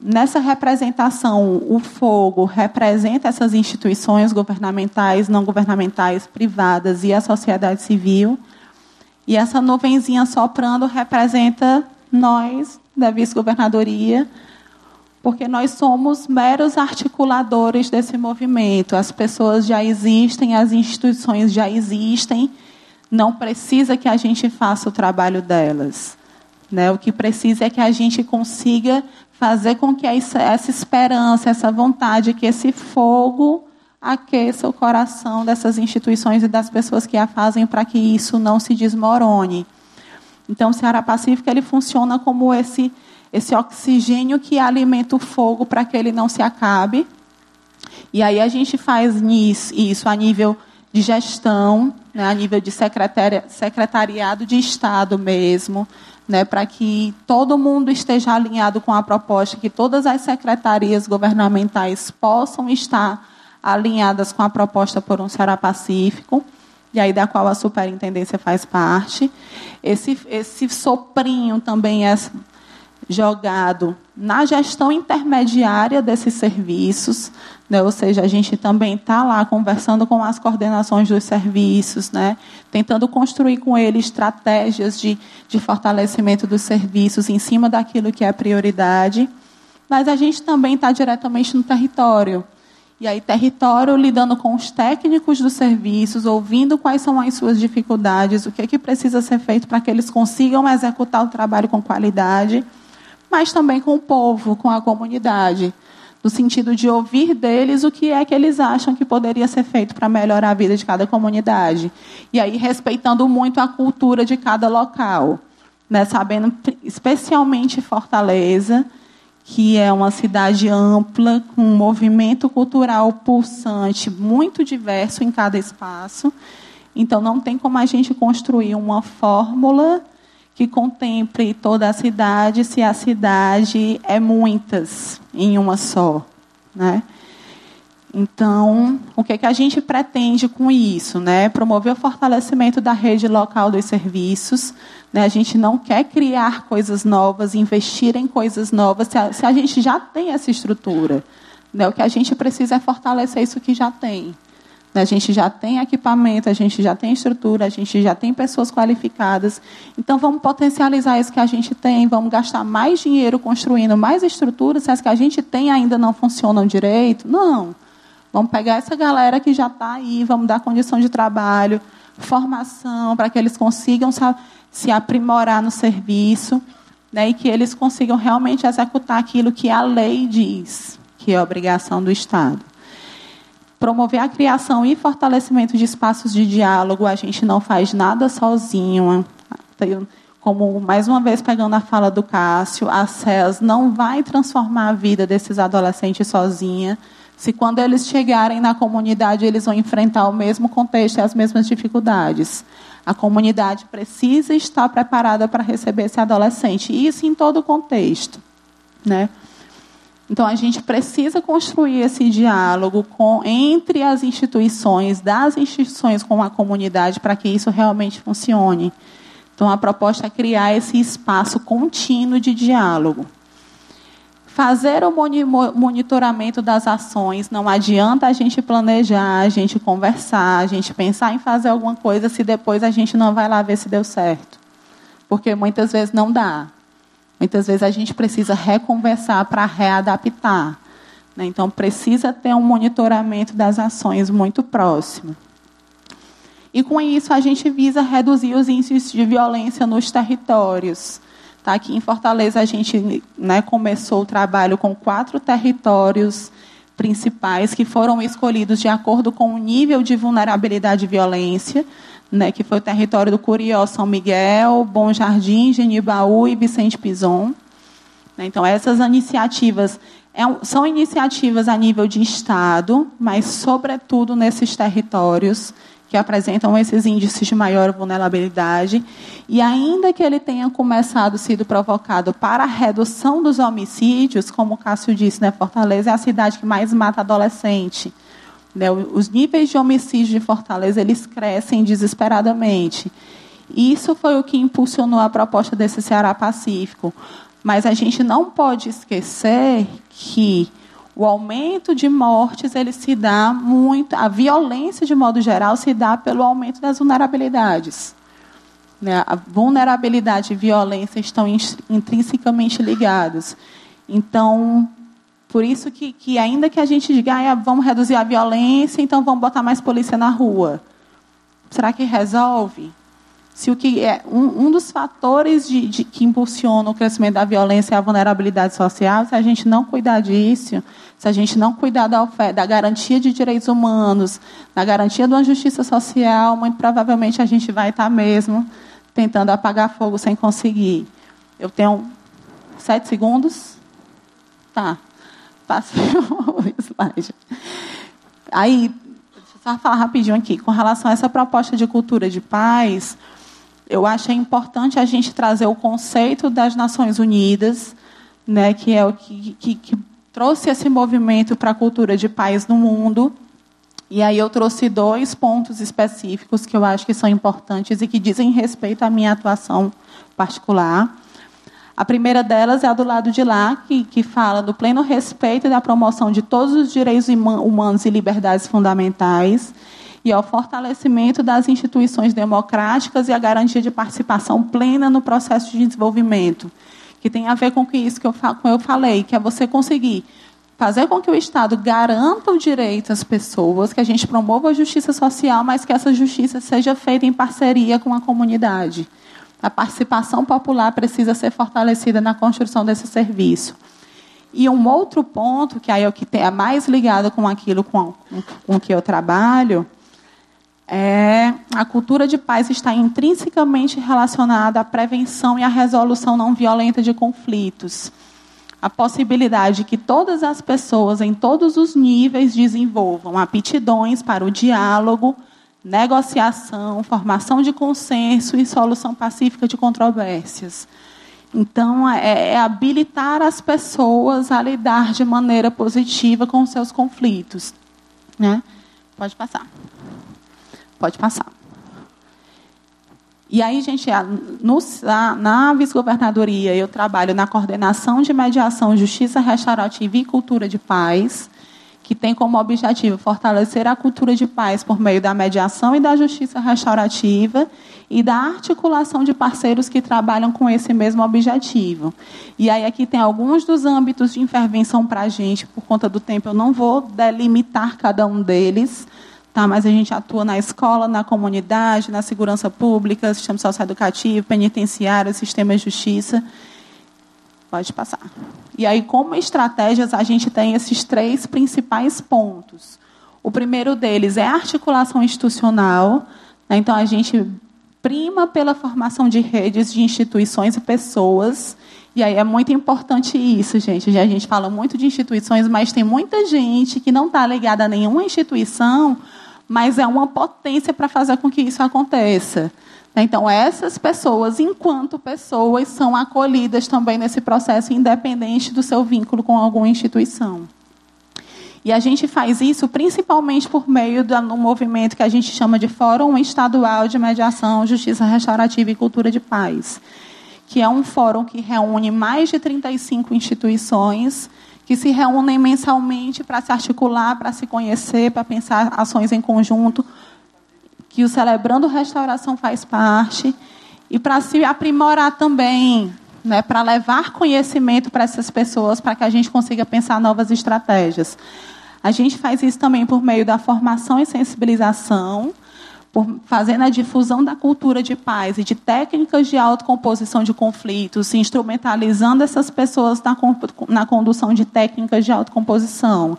Nessa representação, o fogo representa essas instituições governamentais, não governamentais, privadas e a sociedade civil. E essa nuvenzinha soprando representa nós, da vice-governadoria, porque nós somos meros articuladores desse movimento. As pessoas já existem, as instituições já existem, não precisa que a gente faça o trabalho delas. Né? O que precisa é que a gente consiga fazer com que essa esperança, essa vontade, que esse fogo aqueça o coração dessas instituições e das pessoas que a fazem para que isso não se desmorone. Então, o Ceará Pacífico ele funciona como esse esse oxigênio que alimenta o fogo para que ele não se acabe. E aí a gente faz isso a nível de gestão, né, a nível de secretariado de Estado mesmo, né, para que todo mundo esteja alinhado com a proposta, que todas as secretarias governamentais possam estar alinhadas com a proposta por um Ceará Pacífico, e aí da qual a superintendência faz parte. Esse, esse soprinho também é jogado na gestão intermediária desses serviços, né? ou seja, a gente também está lá conversando com as coordenações dos serviços, né? tentando construir com eles estratégias de, de fortalecimento dos serviços em cima daquilo que é prioridade, mas a gente também está diretamente no território. E aí, território lidando com os técnicos dos serviços, ouvindo quais são as suas dificuldades, o que, é que precisa ser feito para que eles consigam executar o trabalho com qualidade mas também com o povo, com a comunidade, no sentido de ouvir deles o que é que eles acham que poderia ser feito para melhorar a vida de cada comunidade. E aí respeitando muito a cultura de cada local, né? sabendo especialmente Fortaleza, que é uma cidade ampla, com um movimento cultural pulsante, muito diverso em cada espaço. Então, não tem como a gente construir uma fórmula que contemple toda a cidade, se a cidade é muitas em uma só, né? Então, o que, é que a gente pretende com isso? Né? Promover o fortalecimento da rede local dos serviços. Né? A gente não quer criar coisas novas, investir em coisas novas, se a, se a gente já tem essa estrutura. Né? O que a gente precisa é fortalecer isso que já tem. A gente já tem equipamento, a gente já tem estrutura, a gente já tem pessoas qualificadas. Então, vamos potencializar isso que a gente tem, vamos gastar mais dinheiro construindo mais estruturas, se as que a gente tem ainda não funcionam direito. Não. Vamos pegar essa galera que já está aí, vamos dar condição de trabalho, formação, para que eles consigam se aprimorar no serviço né, e que eles consigam realmente executar aquilo que a lei diz, que é obrigação do Estado promover a criação e fortalecimento de espaços de diálogo. A gente não faz nada sozinho. Como, mais uma vez, pegando a fala do Cássio, a SES não vai transformar a vida desses adolescentes sozinha. Se quando eles chegarem na comunidade, eles vão enfrentar o mesmo contexto e as mesmas dificuldades. A comunidade precisa estar preparada para receber esse adolescente. E isso em todo o contexto. Né? Então, a gente precisa construir esse diálogo com, entre as instituições, das instituições com a comunidade, para que isso realmente funcione. Então, a proposta é criar esse espaço contínuo de diálogo. Fazer o monitoramento das ações, não adianta a gente planejar, a gente conversar, a gente pensar em fazer alguma coisa se depois a gente não vai lá ver se deu certo. Porque muitas vezes não dá. Muitas vezes a gente precisa reconversar para readaptar. Né? Então, precisa ter um monitoramento das ações muito próximo. E com isso, a gente visa reduzir os índices de violência nos territórios. Tá? Aqui em Fortaleza, a gente né, começou o trabalho com quatro territórios principais que foram escolhidos de acordo com o nível de vulnerabilidade e violência, né, que foi o território do Curió, São Miguel, Bom Jardim, Genibaú e Vicente Pison. Né, então, essas iniciativas é, são iniciativas a nível de Estado, mas, sobretudo, nesses territórios que apresentam esses índices de maior vulnerabilidade. E ainda que ele tenha começado, sido provocado para a redução dos homicídios, como o Cássio disse, né, Fortaleza é a cidade que mais mata adolescente. Né, os níveis de homicídio de Fortaleza eles crescem desesperadamente. Isso foi o que impulsionou a proposta desse Ceará Pacífico. Mas a gente não pode esquecer que o aumento de mortes ele se dá muito, a violência de modo geral se dá pelo aumento das vulnerabilidades. Né? A vulnerabilidade e violência estão intrinsecamente ligados. Então, por isso que, que ainda que a gente diga, ah, vamos reduzir a violência, então vamos botar mais polícia na rua. Será que resolve? se o que é um, um dos fatores de, de, que impulsiona o crescimento da violência é a vulnerabilidade social, se a gente não cuidar disso, se a gente não cuidar da, oferta, da garantia de direitos humanos, da garantia de uma justiça social, muito provavelmente a gente vai estar mesmo tentando apagar fogo sem conseguir. Eu tenho sete segundos? Tá. Passei *laughs* o slide. Aí, só falar rapidinho aqui. Com relação a essa proposta de cultura de paz, eu acho é importante a gente trazer o conceito das Nações Unidas, né, que é o que, que, que trouxe esse movimento para a cultura de paz no mundo. E aí eu trouxe dois pontos específicos que eu acho que são importantes e que dizem respeito à minha atuação particular. A primeira delas é a do lado de lá, que, que fala do pleno respeito e da promoção de todos os direitos humanos e liberdades fundamentais e ao fortalecimento das instituições democráticas e a garantia de participação plena no processo de desenvolvimento, que tem a ver com isso que eu, como eu falei, que é você conseguir fazer com que o Estado garanta o direito às pessoas, que a gente promova a justiça social, mas que essa justiça seja feita em parceria com a comunidade. A participação popular precisa ser fortalecida na construção desse serviço. E um outro ponto, que aí é o que é mais ligado com aquilo com, com que eu trabalho, é, a cultura de paz está intrinsecamente relacionada à prevenção e à resolução não violenta de conflitos. A possibilidade de que todas as pessoas, em todos os níveis, desenvolvam aptidões para o diálogo, negociação, formação de consenso e solução pacífica de controvérsias. Então, é, é habilitar as pessoas a lidar de maneira positiva com seus conflitos. Né? Pode passar. Pode passar. E aí, gente, no, na vice-governadoria, eu trabalho na coordenação de mediação, justiça restaurativa e cultura de paz, que tem como objetivo fortalecer a cultura de paz por meio da mediação e da justiça restaurativa e da articulação de parceiros que trabalham com esse mesmo objetivo. E aí aqui tem alguns dos âmbitos de intervenção para a gente, por conta do tempo eu não vou delimitar cada um deles, Tá, mas a gente atua na escola, na comunidade, na segurança pública, sistema socioeducativo, penitenciário, sistema de justiça. Pode passar. E aí, como estratégias, a gente tem esses três principais pontos. O primeiro deles é a articulação institucional. Né? Então, a gente prima pela formação de redes de instituições e pessoas. E aí é muito importante isso, gente. A gente fala muito de instituições, mas tem muita gente que não está ligada a nenhuma instituição, mas é uma potência para fazer com que isso aconteça. Então, essas pessoas, enquanto pessoas, são acolhidas também nesse processo, independente do seu vínculo com alguma instituição. E a gente faz isso principalmente por meio do movimento que a gente chama de Fórum Estadual de Mediação, Justiça Restaurativa e Cultura de Paz, que é um fórum que reúne mais de 35 instituições que se reúnem mensalmente para se articular, para se conhecer, para pensar ações em conjunto, que o Celebrando Restauração faz parte, e para se aprimorar também, né, para levar conhecimento para essas pessoas, para que a gente consiga pensar novas estratégias. A gente faz isso também por meio da formação e sensibilização, por fazendo a difusão da cultura de paz e de técnicas de autocomposição de conflitos, instrumentalizando essas pessoas na, na condução de técnicas de autocomposição.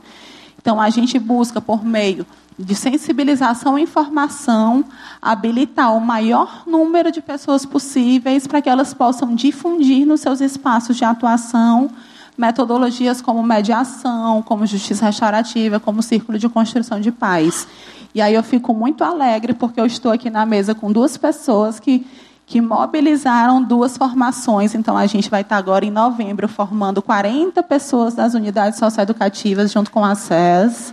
Então, a gente busca, por meio de sensibilização e informação, habilitar o maior número de pessoas possíveis para que elas possam difundir nos seus espaços de atuação metodologias como mediação, como justiça restaurativa, como círculo de construção de paz. E aí eu fico muito alegre porque eu estou aqui na mesa com duas pessoas que que mobilizaram duas formações. Então, a gente vai estar agora em novembro formando 40 pessoas das unidades socioeducativas junto com a SES,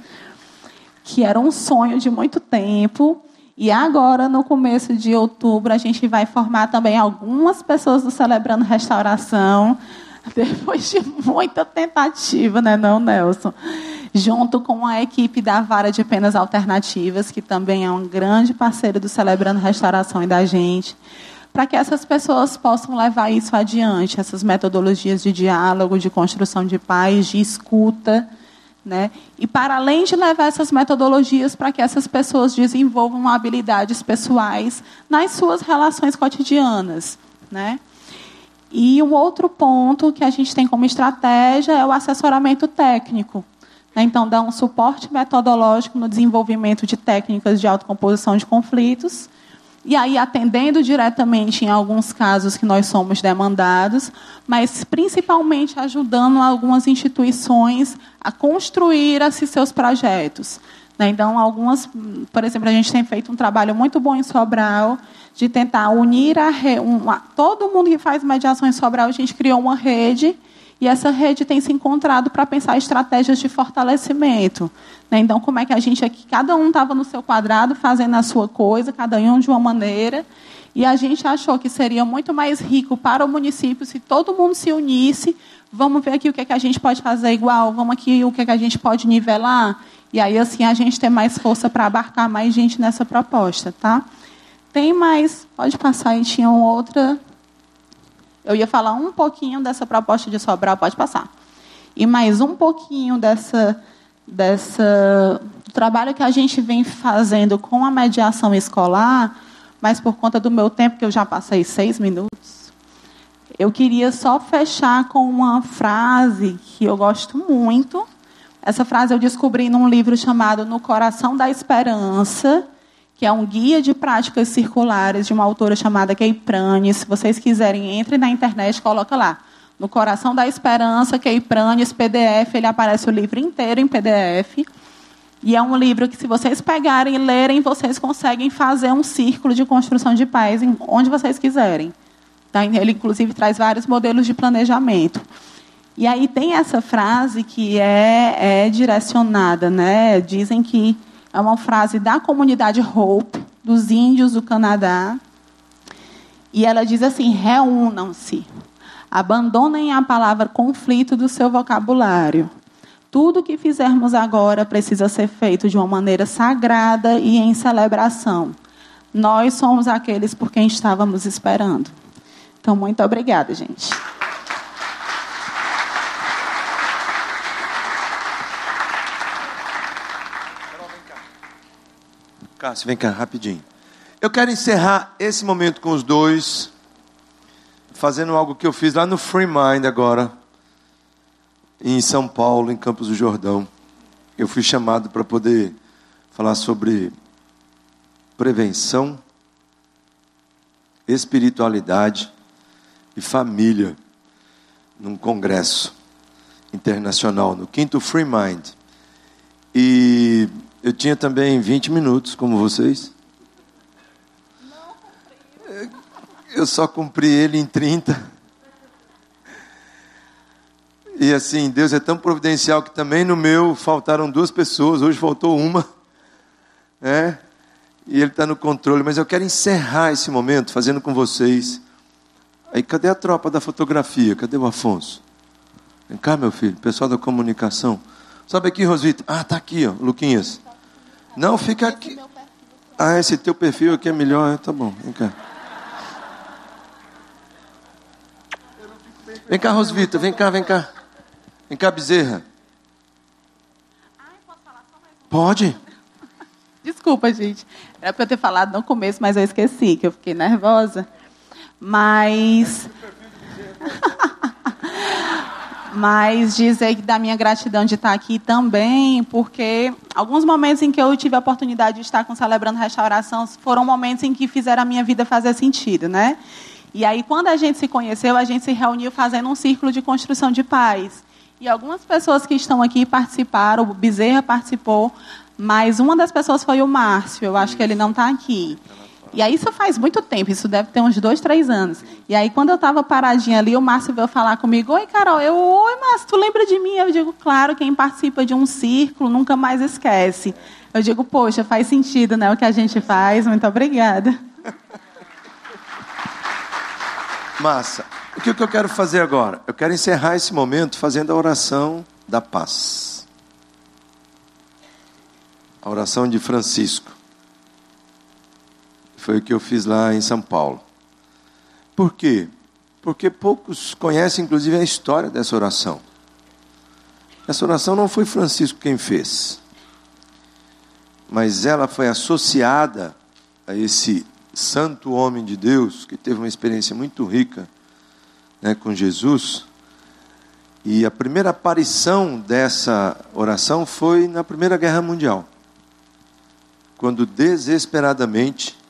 que era um sonho de muito tempo. E agora, no começo de outubro, a gente vai formar também algumas pessoas do Celebrando Restauração, *laughs* depois de muita tentativa, né, não, Nelson? Junto com a equipe da Vara de Penas Alternativas, que também é um grande parceiro do Celebrando Restauração e da gente, para que essas pessoas possam levar isso adiante, essas metodologias de diálogo, de construção de paz, de escuta, né? E para além de levar essas metodologias para que essas pessoas desenvolvam habilidades pessoais nas suas relações cotidianas, né? E um outro ponto que a gente tem como estratégia é o assessoramento técnico. Né? Então, dá um suporte metodológico no desenvolvimento de técnicas de autocomposição de conflitos. E aí, atendendo diretamente em alguns casos que nós somos demandados, mas principalmente ajudando algumas instituições a construir esses seus projetos. Né? Então, algumas, por exemplo, a gente tem feito um trabalho muito bom em Sobral de tentar unir a todo mundo que faz mediação em Sobral, a gente criou uma rede e essa rede tem se encontrado para pensar estratégias de fortalecimento. Né? Então, como é que a gente aqui, cada um estava no seu quadrado, fazendo a sua coisa, cada um de uma maneira, e a gente achou que seria muito mais rico para o município se todo mundo se unisse. Vamos ver aqui o que, é que a gente pode fazer igual, vamos aqui o que, é que a gente pode nivelar. E aí, assim, a gente tem mais força para abarcar mais gente nessa proposta, tá? Tem mais, pode passar aí, tinha outra. Eu ia falar um pouquinho dessa proposta de Sobral, pode passar. E mais um pouquinho dessa, dessa trabalho que a gente vem fazendo com a mediação escolar, mas por conta do meu tempo, que eu já passei seis minutos, eu queria só fechar com uma frase que eu gosto muito. Essa frase eu descobri num livro chamado No Coração da Esperança, que é um guia de práticas circulares de uma autora chamada Kay Pranes. Se vocês quiserem, entre na internet, coloca lá. No Coração da Esperança, Kay Pranes, PDF, ele aparece o livro inteiro em PDF. E é um livro que, se vocês pegarem e lerem, vocês conseguem fazer um círculo de construção de paz onde vocês quiserem. Tá? Ele, inclusive, traz vários modelos de planejamento. E aí tem essa frase que é, é direcionada, né? Dizem que é uma frase da comunidade Hope, dos índios do Canadá. E ela diz assim: reúnam-se. Abandonem a palavra conflito do seu vocabulário. Tudo que fizermos agora precisa ser feito de uma maneira sagrada e em celebração. Nós somos aqueles por quem estávamos esperando. Então, muito obrigada, gente. Cássio, vem cá, rapidinho. Eu quero encerrar esse momento com os dois, fazendo algo que eu fiz lá no Free Mind agora, em São Paulo, em Campos do Jordão. Eu fui chamado para poder falar sobre prevenção, espiritualidade e família num congresso internacional, no quinto Free Mind. E eu tinha também 20 minutos, como vocês. Eu só cumpri ele em 30. E assim, Deus é tão providencial que também no meu faltaram duas pessoas, hoje faltou uma. Né? E Ele está no controle. Mas eu quero encerrar esse momento fazendo com vocês. Aí, cadê a tropa da fotografia? Cadê o Afonso? Vem cá, meu filho, pessoal da comunicação. Sobe aqui, Rosita. Ah, tá aqui, ó, Luquinhas. Não, fica aqui. Ah, esse teu perfil aqui é melhor. É, tá bom, vem cá. Vem cá, Rosvita, vem cá, vem cá. Vem cá, Bezerra. Pode? Desculpa, gente. Era para eu ter falado no começo, mas eu esqueci, que eu fiquei nervosa. Mas. *laughs* mas dizer da minha gratidão de estar aqui também, porque alguns momentos em que eu tive a oportunidade de estar com Celebrando Restauração foram momentos em que fizeram a minha vida fazer sentido, né? E aí, quando a gente se conheceu, a gente se reuniu fazendo um círculo de construção de paz. E algumas pessoas que estão aqui participaram, o Bezerra participou, mas uma das pessoas foi o Márcio, eu acho que ele não está aqui. E aí isso faz muito tempo, isso deve ter uns dois, três anos. E aí quando eu estava paradinha ali, o Márcio veio falar comigo, oi Carol, eu, oi Márcio, tu lembra de mim? Eu digo, claro, quem participa de um círculo nunca mais esquece. Eu digo, poxa, faz sentido, né, o que a gente faz, muito obrigada. *laughs* Massa. O que, eu quero fazer agora? Eu quero encerrar esse momento fazendo a oração da paz. A oração de Francisco. Foi o que eu fiz lá em São Paulo. Por quê? Porque poucos conhecem, inclusive, a história dessa oração. Essa oração não foi Francisco quem fez, mas ela foi associada a esse santo homem de Deus, que teve uma experiência muito rica né, com Jesus. E a primeira aparição dessa oração foi na Primeira Guerra Mundial, quando desesperadamente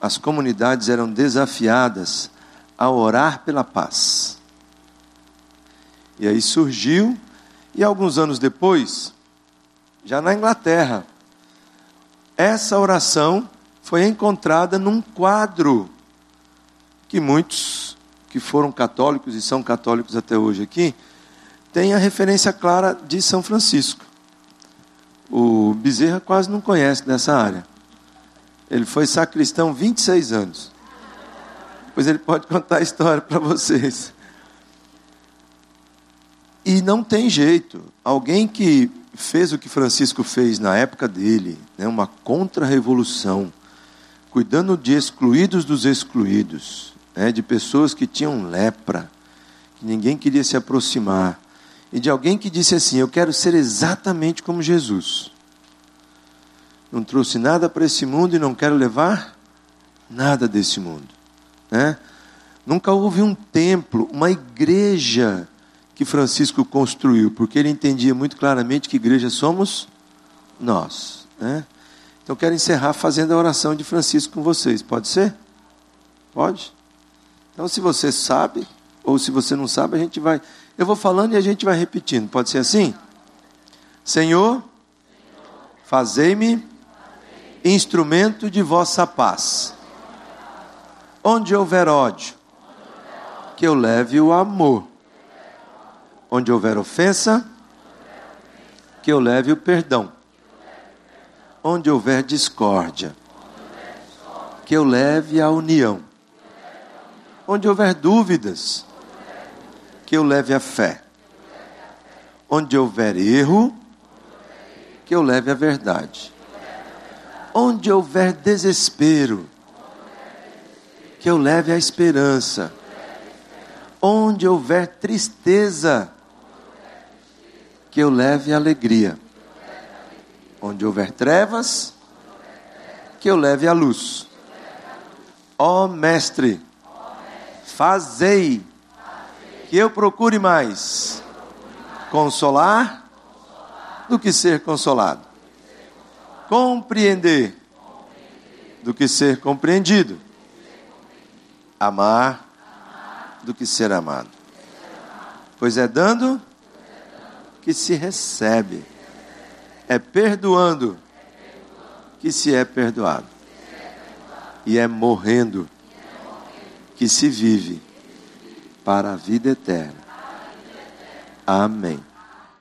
as comunidades eram desafiadas a orar pela paz. E aí surgiu, e alguns anos depois, já na Inglaterra, essa oração foi encontrada num quadro que muitos que foram católicos e são católicos até hoje aqui têm a referência clara de São Francisco. O Bezerra quase não conhece dessa área. Ele foi sacristão 26 anos. Pois ele pode contar a história para vocês. E não tem jeito. Alguém que fez o que Francisco fez na época dele, né, uma contra-revolução, cuidando de excluídos dos excluídos, né, de pessoas que tinham lepra, que ninguém queria se aproximar, e de alguém que disse assim: Eu quero ser exatamente como Jesus. Não trouxe nada para esse mundo e não quero levar nada desse mundo. Né? Nunca houve um templo, uma igreja que Francisco construiu, porque ele entendia muito claramente que igreja somos nós. Né? Então quero encerrar fazendo a oração de Francisco com vocês. Pode ser? Pode? Então se você sabe, ou se você não sabe, a gente vai. Eu vou falando e a gente vai repetindo. Pode ser assim? Senhor, fazei-me instrumento de vossa paz. Onde houver ódio, que eu leve o amor. Onde houver ofensa, que eu leve o perdão onde houver discórdia, que eu leve a união. Onde houver dúvidas, que eu leve a fé. Onde houver erro, que eu leve a verdade. Onde houver desespero, que eu leve a esperança. Onde houver tristeza, que eu leve a alegria Onde houver trevas, que eu leve a luz. Ó oh, mestre, fazei que eu procure mais consolar do que ser consolado, compreender do que ser compreendido, amar do que ser amado. Pois é dando que se recebe é perdoando que se é perdoado. E é morrendo que se vive para a vida eterna. Amém.